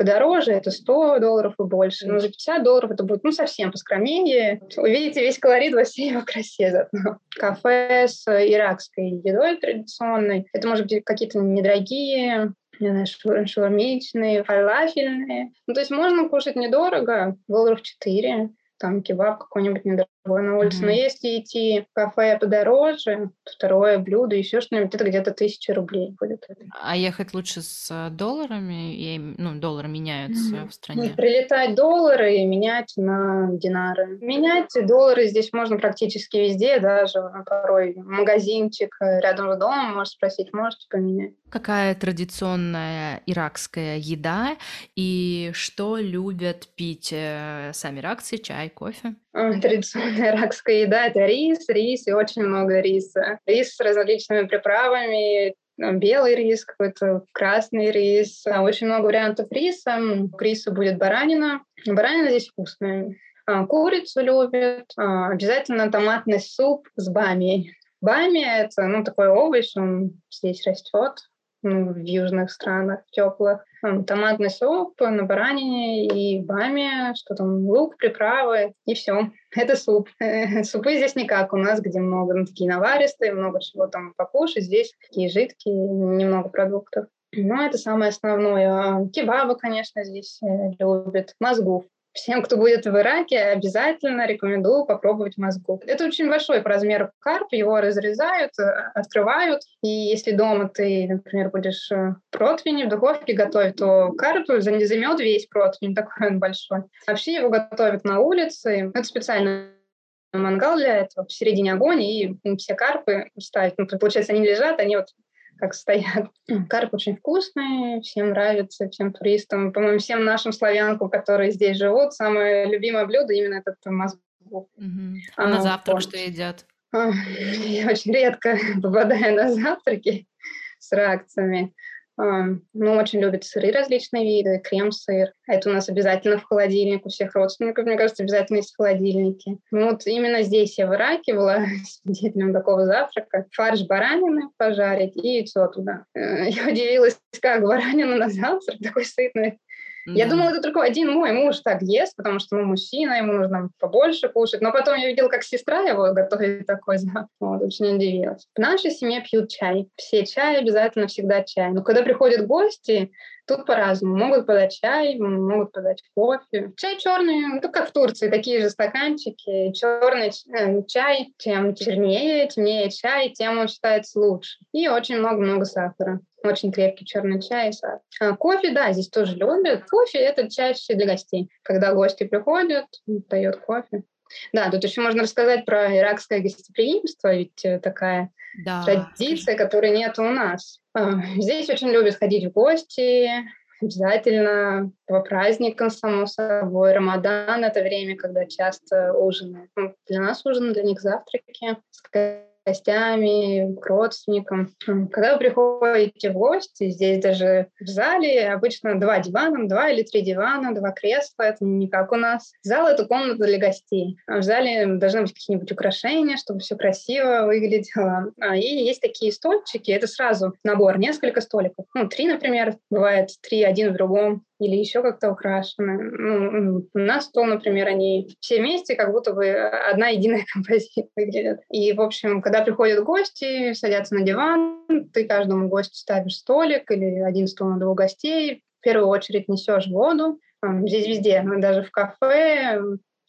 Speaker 2: Подороже это 100 долларов и больше. Но за 50 долларов это будет ну, совсем поскромнее. Увидите весь колорит во всей его красе. Зато. Кафе с иракской едой традиционной. Это, может быть, какие-то недорогие не знаю, шаурмичные, фалафельные. Ну, то есть можно кушать недорого, долларов 4 там кебаб какой-нибудь недорогой на улице. Mm-hmm. Но если идти в кафе подороже, второе блюдо, еще что-нибудь, это где-то тысяча рублей будет.
Speaker 1: А ехать лучше с э, долларами? И, ну, доллары меняются mm-hmm. в стране.
Speaker 2: Прилетать доллары и менять на динары. Менять доллары здесь можно практически везде, даже порой магазинчик рядом с домом, можешь спросить, можете поменять.
Speaker 1: Какая традиционная иракская еда и что любят пить э, сами иракцы, чай, кофе?
Speaker 2: Традиционная иракская еда — это рис, рис и очень много риса. Рис с различными приправами, белый рис, какой-то красный рис. Очень много вариантов риса. К рису будет баранина. Баранина здесь вкусная. А, курицу любят. А, обязательно томатный суп с бами. Бами — это ну, такой овощ, он здесь растет ну, в южных странах теплых. Томатный суп на баранине и баме, что там, лук, приправы, и все. Это суп. Супы здесь не как у нас, где много, ну, такие наваристые, много чего там покушать. Здесь такие жидкие, немного продуктов. Но это самое основное. Кебабы, конечно, здесь э, любят. Мозгов Всем, кто будет в Ираке, обязательно рекомендую попробовать мозгу. Это очень большой по размеру карп, его разрезают, э, открывают. И если дома ты, например, будешь э, противень в духовке готовить, то карп займет весь противень, такой он большой. Вообще его готовят на улице. Это специально мангал для этого, посередине огонь, и все карпы ставят. Ну, получается, они лежат, они вот как стоят. Карп очень вкусный, всем нравится, всем туристам. По-моему, всем нашим славянкам, которые здесь живут, самое любимое блюдо именно этот мозгов. Угу.
Speaker 1: А, а на завтрак вот. что едят?
Speaker 2: Я очень редко попадаю на завтраки с реакциями. Ну, очень любят сыры различные виды, крем-сыр. Это у нас обязательно в холодильник. У всех родственников, мне кажется, обязательно есть в холодильнике. Ну, вот именно здесь я в Ираке была свидетелем такого завтрака. Фарш баранины пожарить и яйцо туда. Э, я удивилась, как баранину на завтрак такой сытный. Я думала, это только один мой муж так ест, потому что ну, мужчина, ему нужно побольше кушать. Но потом я видела, как сестра его готовит такой завтрак. Вот, очень удивилась. В нашей семье пьют чай. Все чай обязательно всегда чай. Но когда приходят гости, Тут по-разному. Могут подать чай, могут подать кофе. Чай черный, ну, как в Турции, такие же стаканчики. Черный э, чай, чем чернее, темнее чай, тем он считается лучше. И очень много-много сахара. Очень крепкий черный чай. А кофе, да, здесь тоже любят. Кофе — это чаще для гостей. Когда гости приходят, дает кофе. Да, тут еще можно рассказать про иракское гостеприимство, ведь э, такая да, традиция, которой нет у нас. А, здесь очень любят ходить в гости, обязательно по праздникам, само собой. Рамадан — это время, когда часто ужинают. Ну, для нас ужин, для них завтраки гостями, к родственникам. Когда вы приходите в гости, здесь даже в зале обычно два дивана, два или три дивана, два кресла, это не как у нас. Зал — это комната для гостей. А в зале должны быть какие-нибудь украшения, чтобы все красиво выглядело. А, и есть такие стольчики, это сразу набор, несколько столиков. Ну, три, например, бывает три, один в другом или еще как-то украшены. Ну, у нас стол, например, они все вместе, как будто бы одна единая композиция выглядят. И, в общем, когда приходят гости, садятся на диван, ты каждому гостю ставишь столик или один стол на двух гостей, в первую очередь несешь воду. Здесь везде, даже в кафе,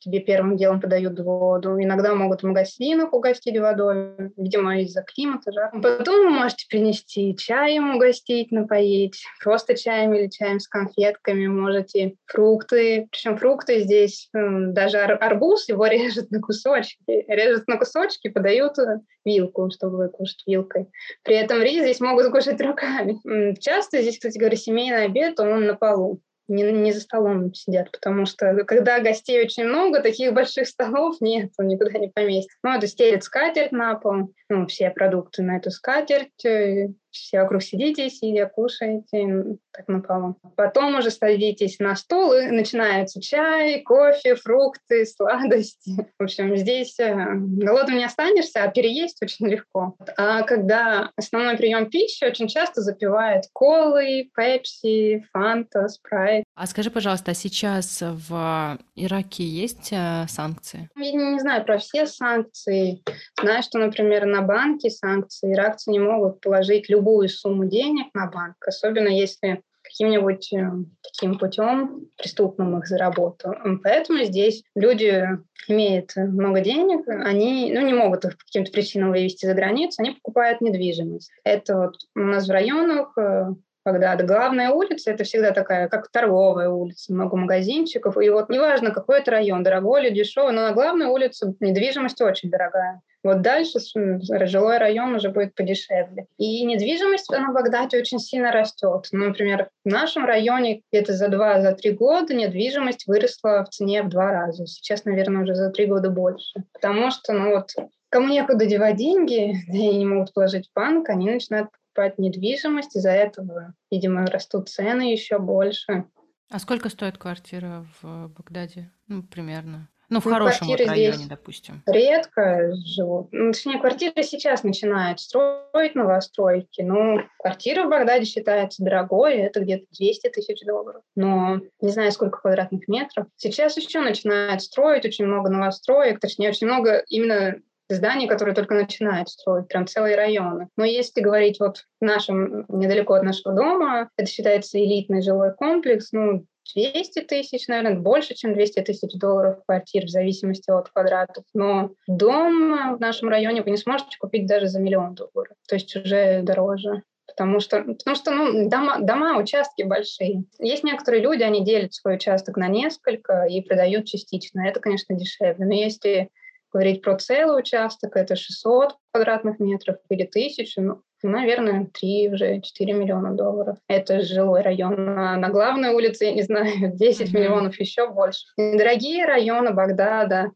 Speaker 2: тебе первым делом подают воду. Иногда могут в магазинах угостить водой, видимо, из-за климата, жара. Потом вы можете принести чаем угостить, напоить, просто чаем или чаем с конфетками, можете фрукты. Причем фрукты здесь, даже арбуз, его режут на кусочки. Режут на кусочки, подают вилку, чтобы кушать вилкой. При этом рис здесь могут кушать руками. Часто здесь, кстати говоря, семейный обед, он на полу не, не за столом сидят, потому что когда гостей очень много, таких больших столов нет, он никуда не поместится. Ну, это стелит скатерть на пол, ну, все продукты на эту скатерть, э, все вокруг сидите, сидя, кушаете, так на полу. Потом уже садитесь на стол, и начинается чай, кофе, фрукты, сладости. В общем, здесь э, голодным не останешься, а переесть очень легко. А когда основной прием пищи очень часто запивают колой, пепси, фанта, спрайт.
Speaker 1: А скажи, пожалуйста, а сейчас в Ираке есть э, санкции?
Speaker 2: Я не, знаю про все санкции. Знаю, что, например, на банке санкции иракцы не могут положить любые любую сумму денег на банк, особенно если каким-нибудь э, таким путем преступным их заработал. Поэтому здесь люди имеют много денег, они ну, не могут их по каким-то причинам вывести за границу, они покупают недвижимость. Это вот у нас в районах э, когда главная улица — это всегда такая, как торговая улица, много магазинчиков. И вот неважно, какой это район, дорогой или дешевый, но на главной улице недвижимость очень дорогая. Вот дальше жилой район уже будет подешевле. И недвижимость она в Багдаде очень сильно растет. Ну, например, в нашем районе где-то за два, за три года недвижимость выросла в цене в два раза. Сейчас, наверное, уже за три года больше. Потому что, ну вот, кому некуда девать деньги, да и не могут положить в банк, они начинают покупать недвижимость, из-за этого, видимо, растут цены еще больше.
Speaker 1: А сколько стоит квартира в Багдаде? Ну, примерно. Ну, в ну, хорошем вот районе, допустим.
Speaker 2: Редко живут. Ну, точнее, квартиры сейчас начинают строить новостройки. Ну, квартира в Багдаде считается дорогой, это где-то 200 тысяч долларов. Но не знаю, сколько квадратных метров. Сейчас еще начинают строить очень много новостроек, точнее, очень много именно зданий, которые только начинают строить, прям целые районы. Но если говорить вот в нашем, недалеко от нашего дома, это считается элитный жилой комплекс, ну, 200 тысяч, наверное, больше, чем 200 тысяч долларов квартир, в зависимости от квадратов. Но дом в нашем районе вы не сможете купить даже за миллион долларов. То есть уже дороже. Потому что, потому что ну, дома, дома, участки большие. Есть некоторые люди, они делят свой участок на несколько и продают частично. Это, конечно, дешевле. Но если говорить про целый участок, это 600 квадратных метров или 1000, ну, наверное, 3 уже 4 миллиона долларов. Это жилой район. А на главной улице, я не знаю, 10 mm-hmm. миллионов, еще больше. Дорогие районы Багдада,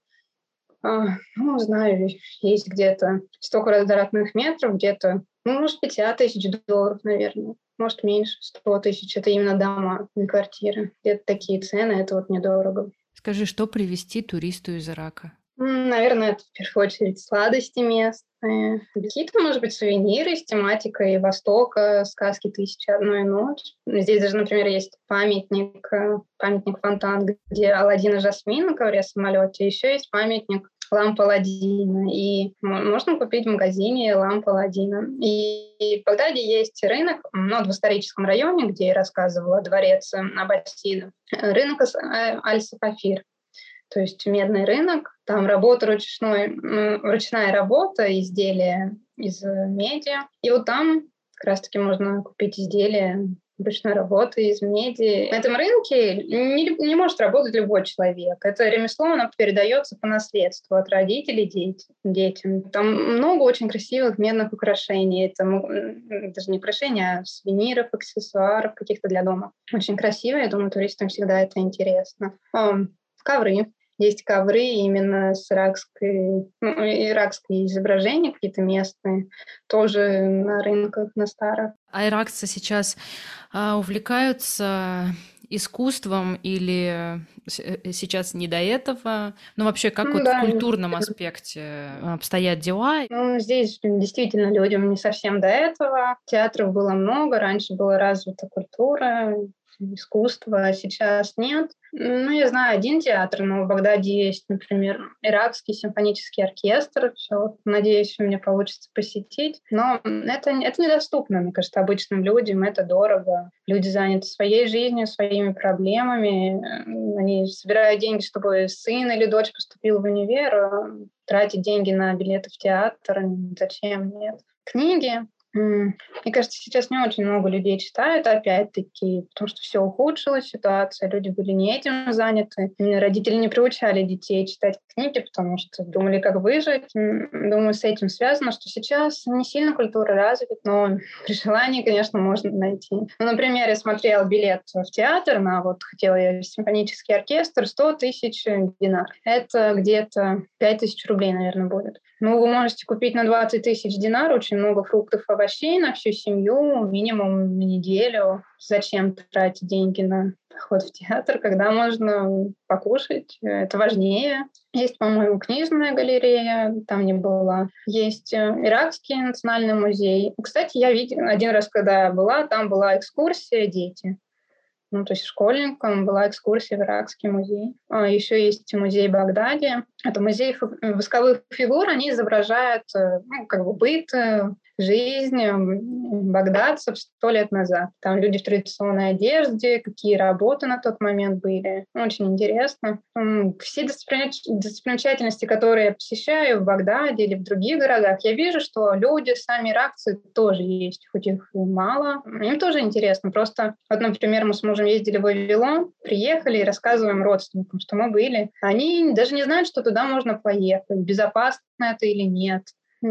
Speaker 2: а, ну, знаю, есть где-то 100 квадратных метров, где-то, ну, может, 50 тысяч долларов, наверное. Может, меньше, 100 тысяч. Это именно дома, не квартиры. Где-то такие цены, это вот недорого.
Speaker 1: Скажи, что привезти туристу из Ирака?
Speaker 2: Наверное, это в первую очередь сладости местные. Какие-то, может быть, сувениры с тематикой Востока, сказки «Тысяча одной ночь». Здесь даже, например, есть памятник, э, памятник фонтан, где Алладин и Жасмин на ковре самолете. Еще есть памятник лампа Аладдина. И можно купить в магазине лампу Аладдина. И в Багдаде есть рынок, ну, в историческом районе, где я рассказывала, дворец Аббасидов. Рынок э, Аль-Сафафир то есть медный рынок, там работа ручной, ручная работа, изделия из меди. И вот там как раз-таки можно купить изделия ручной работы из меди. На этом рынке не, не может работать любой человек. Это ремесло, оно передается по наследству от родителей дети, детям. Там много очень красивых медных украшений. Это даже не украшения, а сувениров, аксессуаров каких-то для дома. Очень красиво, я думаю, туристам всегда это интересно. Ковры есть ковры именно с иракской, ну, иракские изображения какие-то местные, тоже на рынках, на старых.
Speaker 1: А иракцы сейчас а, увлекаются искусством или э, сейчас не до этого? Ну, вообще, как ну, вот да, в культурном аспекте обстоят дела?
Speaker 2: Ну, здесь действительно людям не совсем до этого. Театров было много, раньше была развита культура, искусства сейчас нет. Ну, я знаю один театр, но в Багдаде есть, например, Иракский симфонический оркестр. Все, надеюсь, у меня получится посетить. Но это, это недоступно, мне кажется, обычным людям. Это дорого. Люди заняты своей жизнью, своими проблемами. Они собирают деньги, чтобы сын или дочь поступил в универ. А тратить деньги на билеты в театр зачем? Нет. Книги мне кажется, сейчас не очень много людей читают, опять-таки, потому что все ухудшилась ситуация, люди были не этим заняты. Родители не приучали детей читать книги, потому что думали, как выжить. Думаю, с этим связано, что сейчас не сильно культура развита, но при желании, конечно, можно найти. Ну, например, я смотрела билет в театр на вот хотела я симфонический оркестр, 100 тысяч динар. Это где-то 5 тысяч рублей, наверное, будет. Ну, вы можете купить на 20 тысяч динар очень много фруктов, овощей на всю семью, минимум неделю. Зачем тратить деньги на поход в театр, когда можно покушать? Это важнее. Есть, по-моему, книжная галерея, там не была. Есть э, Иракский национальный музей. Кстати, я видела один раз, когда была, там была экскурсия «Дети» ну, то есть школьникам была экскурсия в Иракский музей. А еще есть музей в Багдаде. Это музей восковых фигур, они изображают э, ну, как бы быт, жизнь багдадцев сто лет назад. Там люди в традиционной одежде, какие работы на тот момент были. Очень интересно. Все достопримечательности, которые я посещаю в Багдаде или в других городах, я вижу, что люди, сами иракцы тоже есть, хоть их и мало. Им тоже интересно. Просто, вот, например, мы с мужем ездили в Вавилон, приехали и рассказываем родственникам, что мы были. Они даже не знают, что туда можно поехать, безопасно это или нет.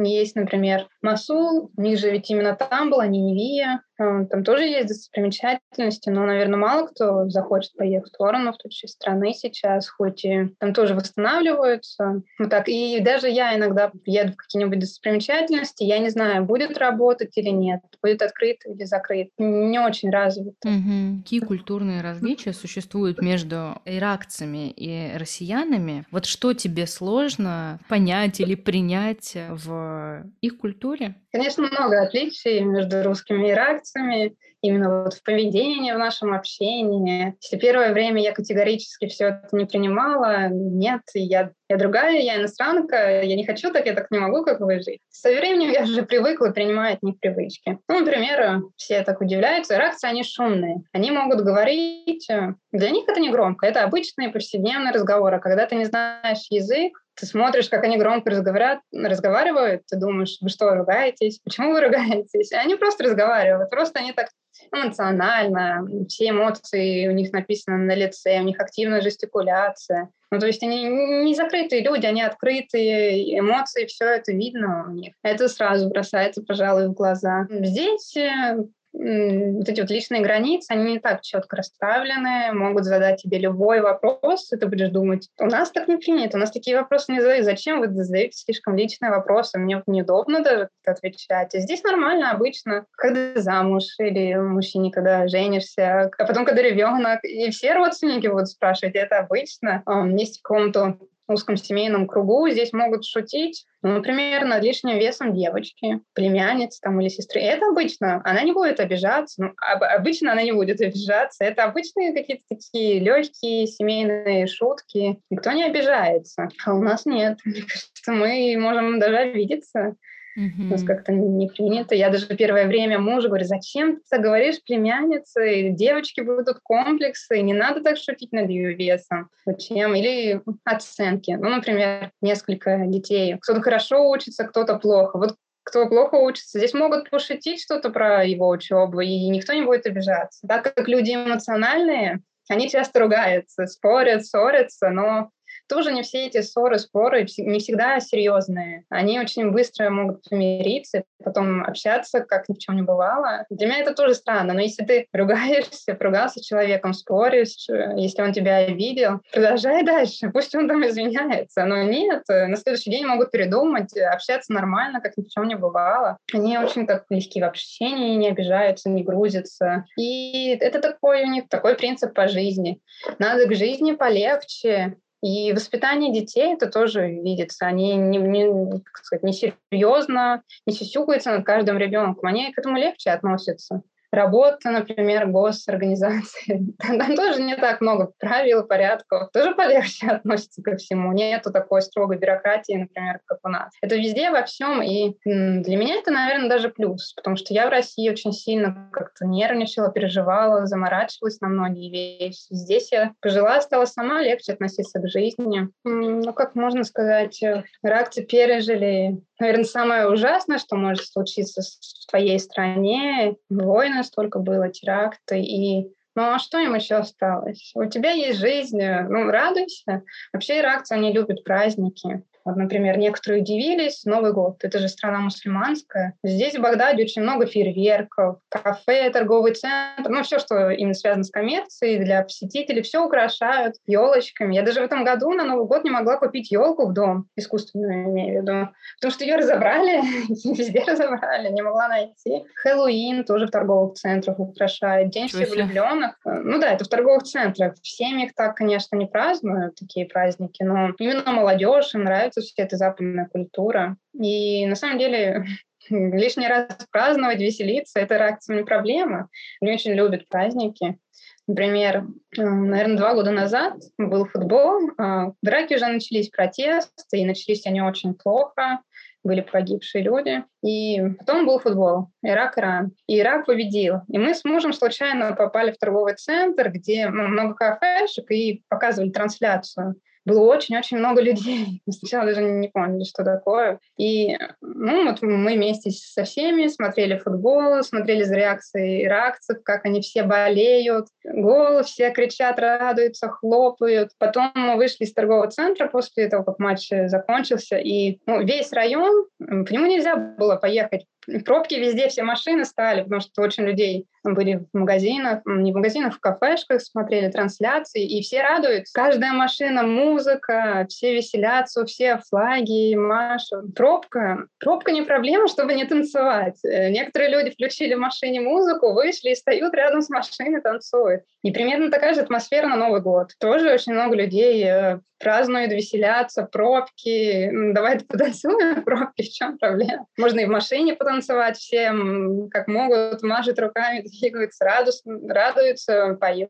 Speaker 2: Есть, например, Масул, у них же ведь именно там была Ниневия, там тоже есть достопримечательности, но, наверное, мало кто захочет поехать в сторону в той страны сейчас, хоть и там тоже восстанавливаются. Вот так. И даже я иногда еду в какие-нибудь достопримечательности, я не знаю, будет работать или нет, будет открыт или закрыт. Не очень развито.
Speaker 1: Угу. Какие культурные различия существуют между иракцами и россиянами? Вот что тебе сложно понять или принять в их культуре?
Speaker 2: Конечно, много отличий между русскими и иракцами, that's from a именно вот в поведении, в нашем общении. Если первое время я категорически все это не принимала, нет, я, я другая, я иностранка, я не хочу так, я так не могу, как вы жить. Со временем я уже привыкла принимать них привычки. Ну, например, все так удивляются, иракцы, они шумные. Они могут говорить, для них это не громко, это обычные повседневные разговоры. Когда ты не знаешь язык, ты смотришь, как они громко разговаривают, разговаривают, ты думаешь, вы что, ругаетесь? Почему вы ругаетесь? Они просто разговаривают, просто они так эмоционально, все эмоции у них написаны на лице, у них активная жестикуляция. Ну, то есть они не закрытые люди, они открытые, эмоции, все это видно у них. Это сразу бросается, пожалуй, в глаза. Здесь э, вот эти вот личные границы, они не так четко расставлены, могут задать тебе любой вопрос, и ты будешь думать, у нас так не принято, у нас такие вопросы не задают, зачем вы задаете слишком личные вопросы, мне вот неудобно даже отвечать. А здесь нормально, обычно, когда замуж или мужчине, когда женишься, а потом, когда ребенок, и все родственники будут спрашивать, это обычно. Есть в каком-то узком семейном кругу здесь могут шутить, ну, например, над лишним весом девочки, племянницы там, или сестры. Это обычно. Она не будет обижаться. Ну, об, обычно она не будет обижаться. Это обычные какие-то такие легкие семейные шутки. Никто не обижается. А у нас нет. Мне кажется, мы можем даже обидеться. Mm-hmm. У нас как-то не принято. Я даже первое время мужу говорю, зачем ты говоришь племяннице? Девочки будут комплексы, не надо так шутить над ее весом. Зачем? Или оценки. Ну, например, несколько детей. Кто-то хорошо учится, кто-то плохо. Вот кто плохо учится, здесь могут пошутить что-то про его учебу, и никто не будет обижаться. Так как люди эмоциональные, они часто ругаются, спорят, ссорятся, но тоже не все эти ссоры, споры не всегда серьезные. Они очень быстро могут помириться, потом общаться, как ни в чем не бывало. Для меня это тоже странно, но если ты ругаешься, поругался с человеком, споришь, если он тебя обидел, продолжай дальше, пусть он там извиняется. Но нет, на следующий день могут передумать, общаться нормально, как ни в чем не бывало. Они очень так близки в общении, не обижаются, не грузятся. И это такой у них такой принцип по жизни. Надо к жизни полегче, и воспитание детей это тоже видится. Они не, не, как сказать, не серьезно, не сисюкаются над каждым ребенком. Они к этому легче относятся. Работа, например, госорганизации. Там тоже не так много правил, порядков. Тоже полегче относится ко всему. Нету такой строгой бюрократии, например, как у нас. Это везде, во всем. И для меня это, наверное, даже плюс, потому что я в России очень сильно как-то нервничала, переживала, заморачивалась на многие вещи. Здесь я пожила, стала сама легче относиться к жизни. Ну, как можно сказать, э, реакции пережили наверное, самое ужасное, что может случиться в твоей стране. Войны столько было, теракты. И ну а что им еще осталось? У тебя есть жизнь, ну радуйся. Вообще иракцы, они любят праздники. Вот, например, некоторые удивились, Новый год, это же страна мусульманская. Здесь в Багдаде очень много фейерверков, кафе, торговый центр, ну все, что именно связано с коммерцией, для посетителей, все украшают елочками. Я даже в этом году на Новый год не могла купить елку в дом, искусственную имею в виду, потому что ее разобрали, везде разобрали, не могла найти. Хэллоуин тоже в торговых центрах украшает, День всех влюбленных. Ну да, это в торговых центрах. В семьях так, конечно, не празднуют такие праздники, но именно молодежь им нравится все эта западная культура. И на самом деле лишний раз праздновать, веселиться — это реакция не проблема. Они очень любят праздники. Например, наверное, два года назад был футбол, а в Ираке уже начались протесты, и начались они очень плохо, были погибшие люди. И потом был футбол, Ирак-Иран. И Ирак победил. И мы с мужем случайно попали в торговый центр, где ну, много кафешек, и показывали трансляцию было очень-очень много людей. Сначала даже не поняли, что такое. И ну, вот мы вместе со всеми смотрели футбол, смотрели за реакцией иракцев, как они все болеют, гол, все кричат, радуются, хлопают. Потом мы вышли из торгового центра после того, как матч закончился, и ну, весь район, по нему нельзя было поехать Пробки везде, все машины стали, потому что очень людей были в магазинах, не в магазинах, в кафешках, смотрели трансляции, и все радуются. Каждая машина, музыка, все веселятся, все флаги, машут. Пробка. Пробка не проблема, чтобы не танцевать. Э, некоторые люди включили в машине музыку, вышли и стоят рядом с машиной, танцуют. И примерно такая же атмосфера на Новый год. Тоже очень много людей э, празднуют, веселятся, пробки. Давайте потанцуем пробки, в чем проблема? Можно и в машине потанцевать всем, как могут, машут руками, двигаются, радуются, поют.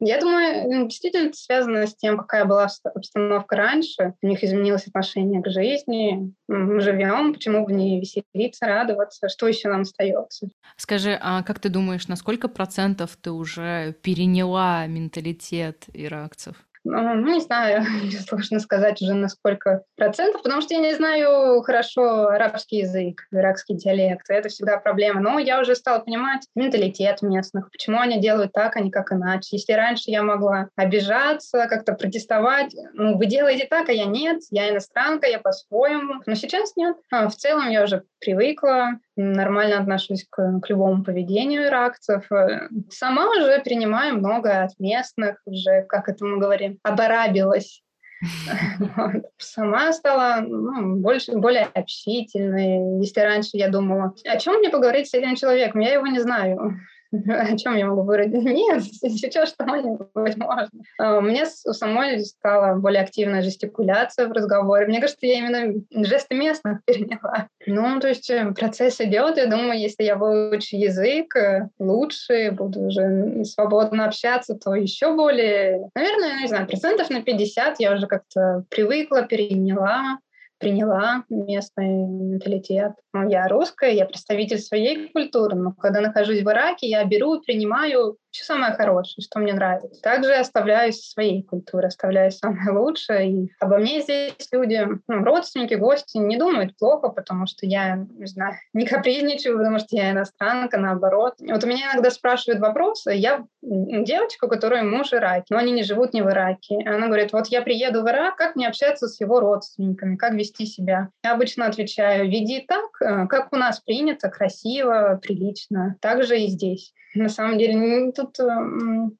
Speaker 2: Я думаю, действительно это связано с тем, какая была обстановка раньше. У них изменилось отношение к жизни. Мы живем, почему бы не веселиться, радоваться? Что еще нам остается?
Speaker 1: Скажи, а как ты думаешь, на сколько процентов ты уже переняла менталитет иракцев?
Speaker 2: Ну, не знаю, сложно сказать уже на сколько процентов, потому что я не знаю хорошо арабский язык, иракский диалект. Это всегда проблема. Но я уже стала понимать менталитет местных, почему они делают так, а не как иначе. Если раньше я могла обижаться, как-то протестовать, ну, вы делаете так, а я нет, я иностранка, я по-своему. Но сейчас нет. А, в целом я уже привыкла, нормально отношусь к, к любому поведению иракцев. Э, сама уже принимаю много от местных, уже, как это мы говорим, оборабилась. Сама стала ну, больше, более общительной. Если раньше я думала, о чем мне поговорить с этим человеком, я его не знаю. О чем я могу говорить? Нет, сейчас что-нибудь можно. А, у меня у самой стала более активная жестикуляция в разговоре. Мне кажется, я именно жесты местных переняла. Ну, то есть э, процесс идет. Я думаю, если я выучу язык э, лучше, буду уже свободно общаться, то еще более, наверное, не знаю, процентов на 50 я уже как-то привыкла, переняла приняла местный менталитет. Ну, я русская, я представитель своей культуры, но когда нахожусь в Ираке, я беру и принимаю все самое хорошее, что мне нравится. Также оставляю своей культуры, оставляю самое лучшее. И обо мне здесь люди, ну, родственники, гости не думают плохо, потому что я, не знаю, не капризничаю, потому что я иностранка, наоборот. Вот у меня иногда спрашивают вопросы. Я девочка, у которой муж Ираки, но они не живут не в Ираке. Она говорит, вот я приеду в Ирак, как мне общаться с его родственниками, как вести себя? Я обычно отвечаю, веди так, как у нас принято, красиво, прилично. Также и здесь. На самом деле, тут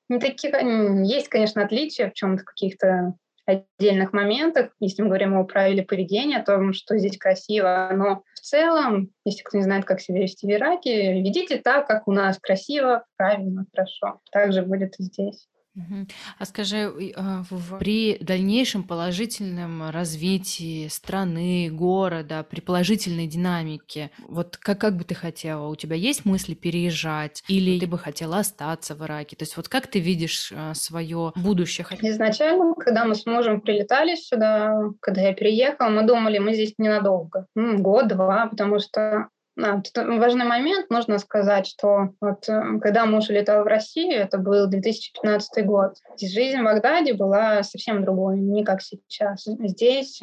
Speaker 2: не такие... Есть, конечно, отличия в чем-то, каких-то отдельных моментах, если мы говорим о правиле поведения, о том, что здесь красиво, но в целом, если кто не знает, как себя вести в Ираке, ведите так, как у нас, красиво, правильно, хорошо. Так же будет и здесь.
Speaker 1: А скажи, а, при дальнейшем положительном развитии страны, города, при положительной динамике, вот как, как бы ты хотела? У тебя есть мысли переезжать? Или ты бы хотела остаться в Ираке? То есть вот как ты видишь а, свое будущее?
Speaker 2: Изначально, когда мы с мужем прилетали сюда, когда я переехала, мы думали, мы здесь ненадолго. Год-два, потому что а, тут важный момент, нужно сказать, что вот э, когда муж улетал в Россию, это был 2015 год, жизнь в Багдаде была совсем другой, не как сейчас. Здесь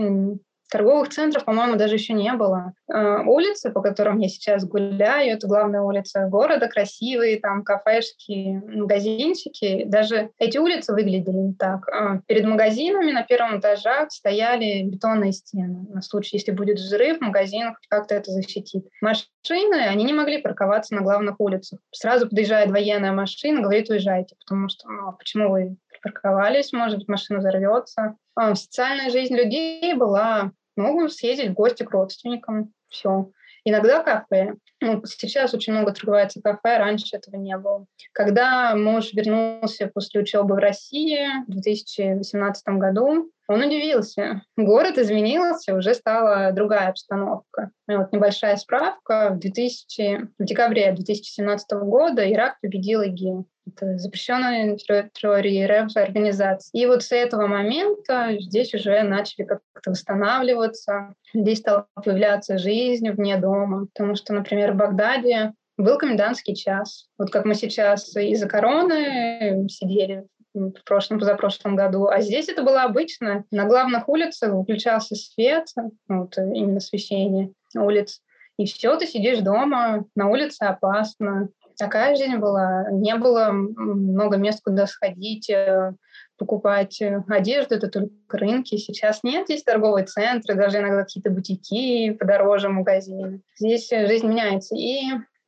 Speaker 2: Торговых центров, по-моему, даже еще не было. Э, улицы, по которым я сейчас гуляю, это главная улица города, красивые, там кафешки, магазинчики. Даже эти улицы выглядели не так. Э, перед магазинами на первом этаже стояли бетонные стены. На случай, если будет взрыв, магазин как-то это защитит. Машины, они не могли парковаться на главных улицах. Сразу подъезжает военная машина, говорит, уезжайте, потому что ну, а почему вы припарковались, может быть, машина взорвется. А, социальная жизнь людей была, могу съездить в гости к родственникам, все. Иногда кафе. Ну, сейчас очень много открывается кафе, раньше этого не было. Когда муж вернулся после учебы в России в 2018 году, он удивился. Город изменился, уже стала другая обстановка. И вот небольшая справка. В, 2000, в декабре 2017 года Ирак победил ИГИЛ. Это запрещенная территория РФ организация. И вот с этого момента здесь уже начали как-то восстанавливаться. Здесь стала появляться жизнь вне дома. Потому что, например, в Багдаде был комендантский час. Вот как мы сейчас из-за короны сидели в прошлом, позапрошлом году. А здесь это было обычно. На главных улицах выключался свет, вот именно освещение улиц. И все, ты сидишь дома, на улице опасно. Такая жизнь была. Не было много мест, куда сходить, э, покупать одежду, это только рынки. Сейчас нет, здесь торговые центры, даже иногда какие-то бутики подороже магазины. Здесь жизнь меняется. И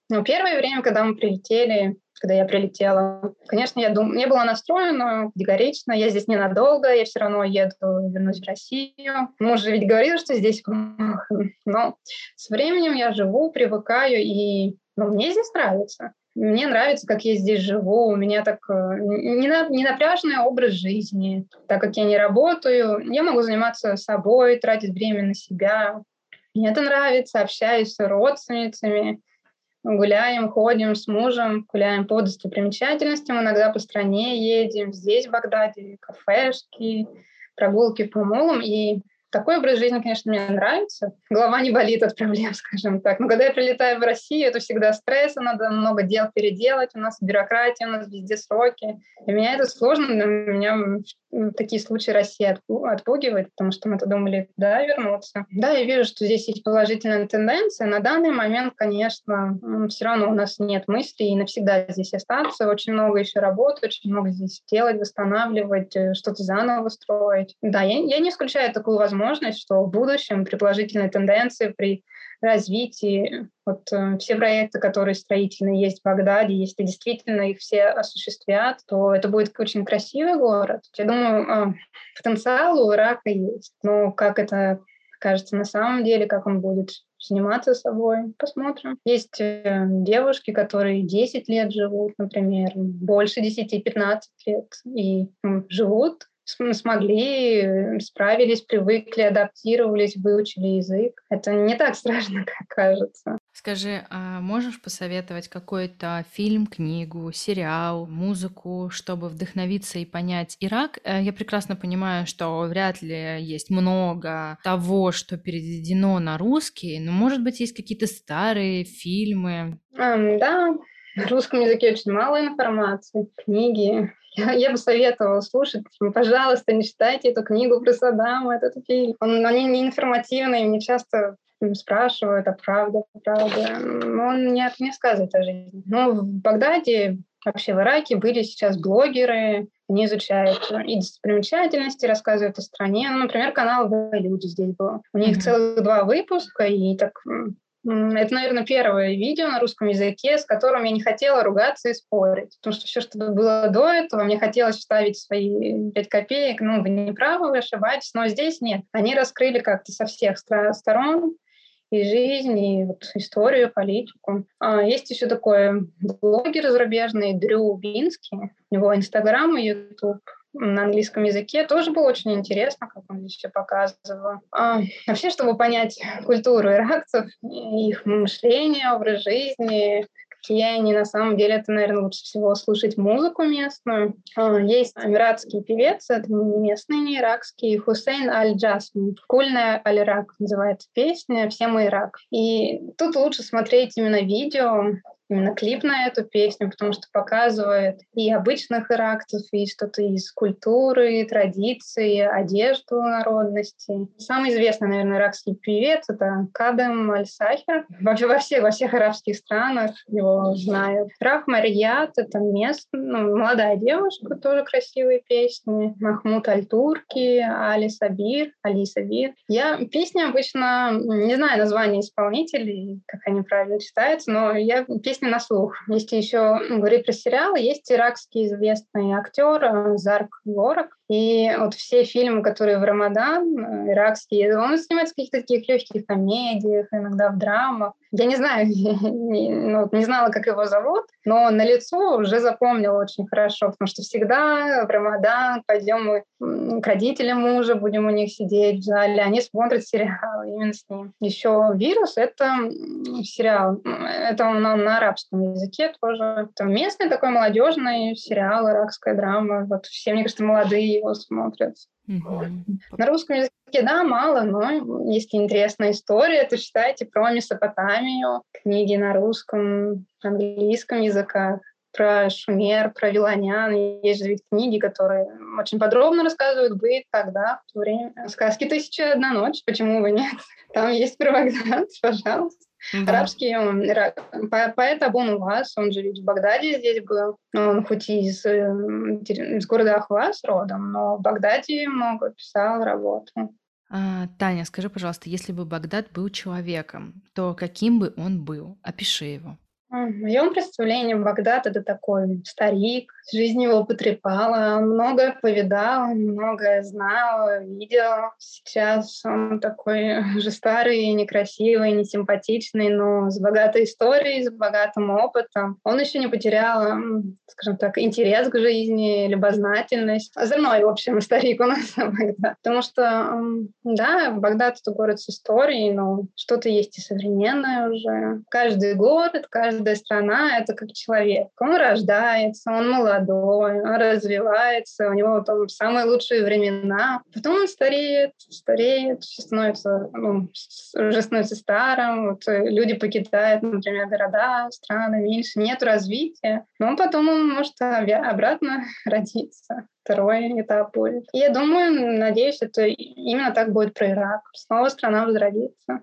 Speaker 2: ну, первое время, когда мы прилетели, когда я прилетела. Конечно, я, дум... я была настроена категорично, я здесь ненадолго, я все равно еду, вернусь в Россию. Муж же ведь говорил, что здесь Но с временем я живу, привыкаю, и ну, мне здесь нравится. Мне нравится, как я здесь живу. У меня так э, не, не напряженный образ жизни. Так как я не работаю, я могу заниматься собой, тратить время на себя. Мне это нравится, общаюсь с родственницами гуляем, ходим с мужем, гуляем по достопримечательностям, иногда по стране едем, здесь, в Багдаде, кафешки, прогулки по молам, и такой образ жизни, конечно, мне нравится. Голова не болит от проблем, скажем так. Но когда я прилетаю в Россию, это всегда стресс, надо много дел переделать, у нас бюрократия, у нас везде сроки. Для меня это сложно, для меня такие случаи Россия отпугивает, потому что мы-то думали, да, вернуться. Да, я вижу, что здесь есть положительная тенденция. На данный момент, конечно, все равно у нас нет мыслей навсегда здесь остаться. Очень много еще работы, очень много здесь делать, восстанавливать, э, что-то заново строить. Да, я, я не исключаю такую возможность, что в будущем при положительной тенденции, при развитии. Вот э, все проекты, которые строительные есть в Багдаде, если действительно их все осуществят, то это будет очень красивый город. Я думаю, э, потенциал у Ирака есть. Но как это кажется на самом деле, как он будет заниматься собой. Посмотрим. Есть э, девушки, которые 10 лет живут, например, больше 10-15 лет, и живут смогли, справились, привыкли, адаптировались, выучили язык. Это не так страшно, как кажется.
Speaker 1: Скажи, а можешь посоветовать какой-то фильм, книгу, сериал, музыку, чтобы вдохновиться и понять Ирак? Э, я прекрасно понимаю, что вряд ли есть много того, что переведено на русский, но, может быть, есть какие-то старые фильмы?
Speaker 2: Um, да, на русском языке очень мало информации, книги. Я, я бы советовала слушать. Пожалуйста, не читайте эту книгу про Саддама, этот фильм. Он, они не информативные, мне часто спрашивают, а правда, правда. Он не, не сказывает о жизни. Но в Багдаде, вообще в Ираке были сейчас блогеры, они изучают и достопримечательности, рассказывают о стране. Ну, например, канал «Люди» здесь был. У них mm-hmm. целых два выпуска, и так это, наверное, первое видео на русском языке, с которым я не хотела ругаться и спорить. Потому что все, что было до этого, мне хотелось вставить свои пять копеек. Ну, вы не правы, вы ошибаетесь, но здесь нет. Они раскрыли как-то со всех сторон и жизнь, и вот историю, политику. А есть еще такой блогер зарубежный Дрю Бинский. У него Инстаграм и Ютуб на английском языке. Тоже было очень интересно, как он здесь все показывал. А, вообще, чтобы понять культуру иракцев, их мышление, образ жизни, какие они на самом деле, это, наверное, лучше всего слушать музыку местную. А, есть эмиратский певец, это не местный, не иракский, Хусейн Аль-Джасмин. «Кульная Аль-Ирак» называется песня «Все мы Ирак». И тут лучше смотреть именно видео, именно клип на эту песню, потому что показывает и обычных иракцев, и что-то из культуры, традиции, одежду народности. Самый известный, наверное, иракский певец — это Кадем Аль-Сахер. Вообще во всех, во всех арабских странах его знают. Рах Марьят — это мест, ну, молодая девушка, тоже красивые песни. Махмуд Аль-Турки, Али Сабир, Али Сабир. Я песни обычно не знаю названия исполнителей, как они правильно читаются, но я песни песни на слух. Если еще говорить про сериалы, есть иракский известный актер э, Зарк Ворок. И вот все фильмы, которые в Рамадан, э, иракские, он снимается в каких-то таких легких комедиях, иногда в драмах. Я не знаю, не, ну, не знала, как его зовут, но на лицо уже запомнила очень хорошо, потому что всегда в Рамадан пойдем мы к родителям мужа, будем у них сидеть в зале, они смотрят сериал именно с ним. Еще «Вирус» — это сериал, это он на, на арабском языке тоже. Это местный такой молодежный сериал, иракская драма. Вот все, мне кажется, молодые его смотрят. На русском языке, да, мало, но если интересная история, то читайте про Месопотамию, книги на русском, английском языках, про Шумер, про Виланян. Есть же ведь книги, которые очень подробно рассказывают быт тогда, в то время. Сказки «Тысяча одна ночь», почему бы нет? Там есть про Багдад, пожалуйста. Да. Арабский поэт Абу Нувас, он же ведь в Багдаде здесь был. Он хоть и из, э, из города Ахваз родом, но в Багдаде много писал работу.
Speaker 1: А, Таня, скажи, пожалуйста, если бы Багдад был человеком, то каким бы он был? Опиши его.
Speaker 2: В моем представлении Багдад — это такой старик, жизнь его потрепала, он многое повидал, многое знал, видел. Сейчас он такой уже старый, некрасивый, несимпатичный, но с богатой историей, с богатым опытом. Он еще не потерял, скажем так, интерес к жизни, любознательность. Озорной, в общем, старик у нас Багдад. Потому что, да, Багдад — это город с историей, но что-то есть и современное уже. Каждый город, каждая страна — это как человек. Он рождается, он молодой, он развивается, у него там самые лучшие времена. Потом он стареет, стареет, становится, ну, уже становится старым. Вот э, люди покидают, например, города, страны, меньше, нет развития. Но потом он может обратно родиться второй этап будет. И я думаю, надеюсь, это именно так будет про Ирак. Снова страна возродится.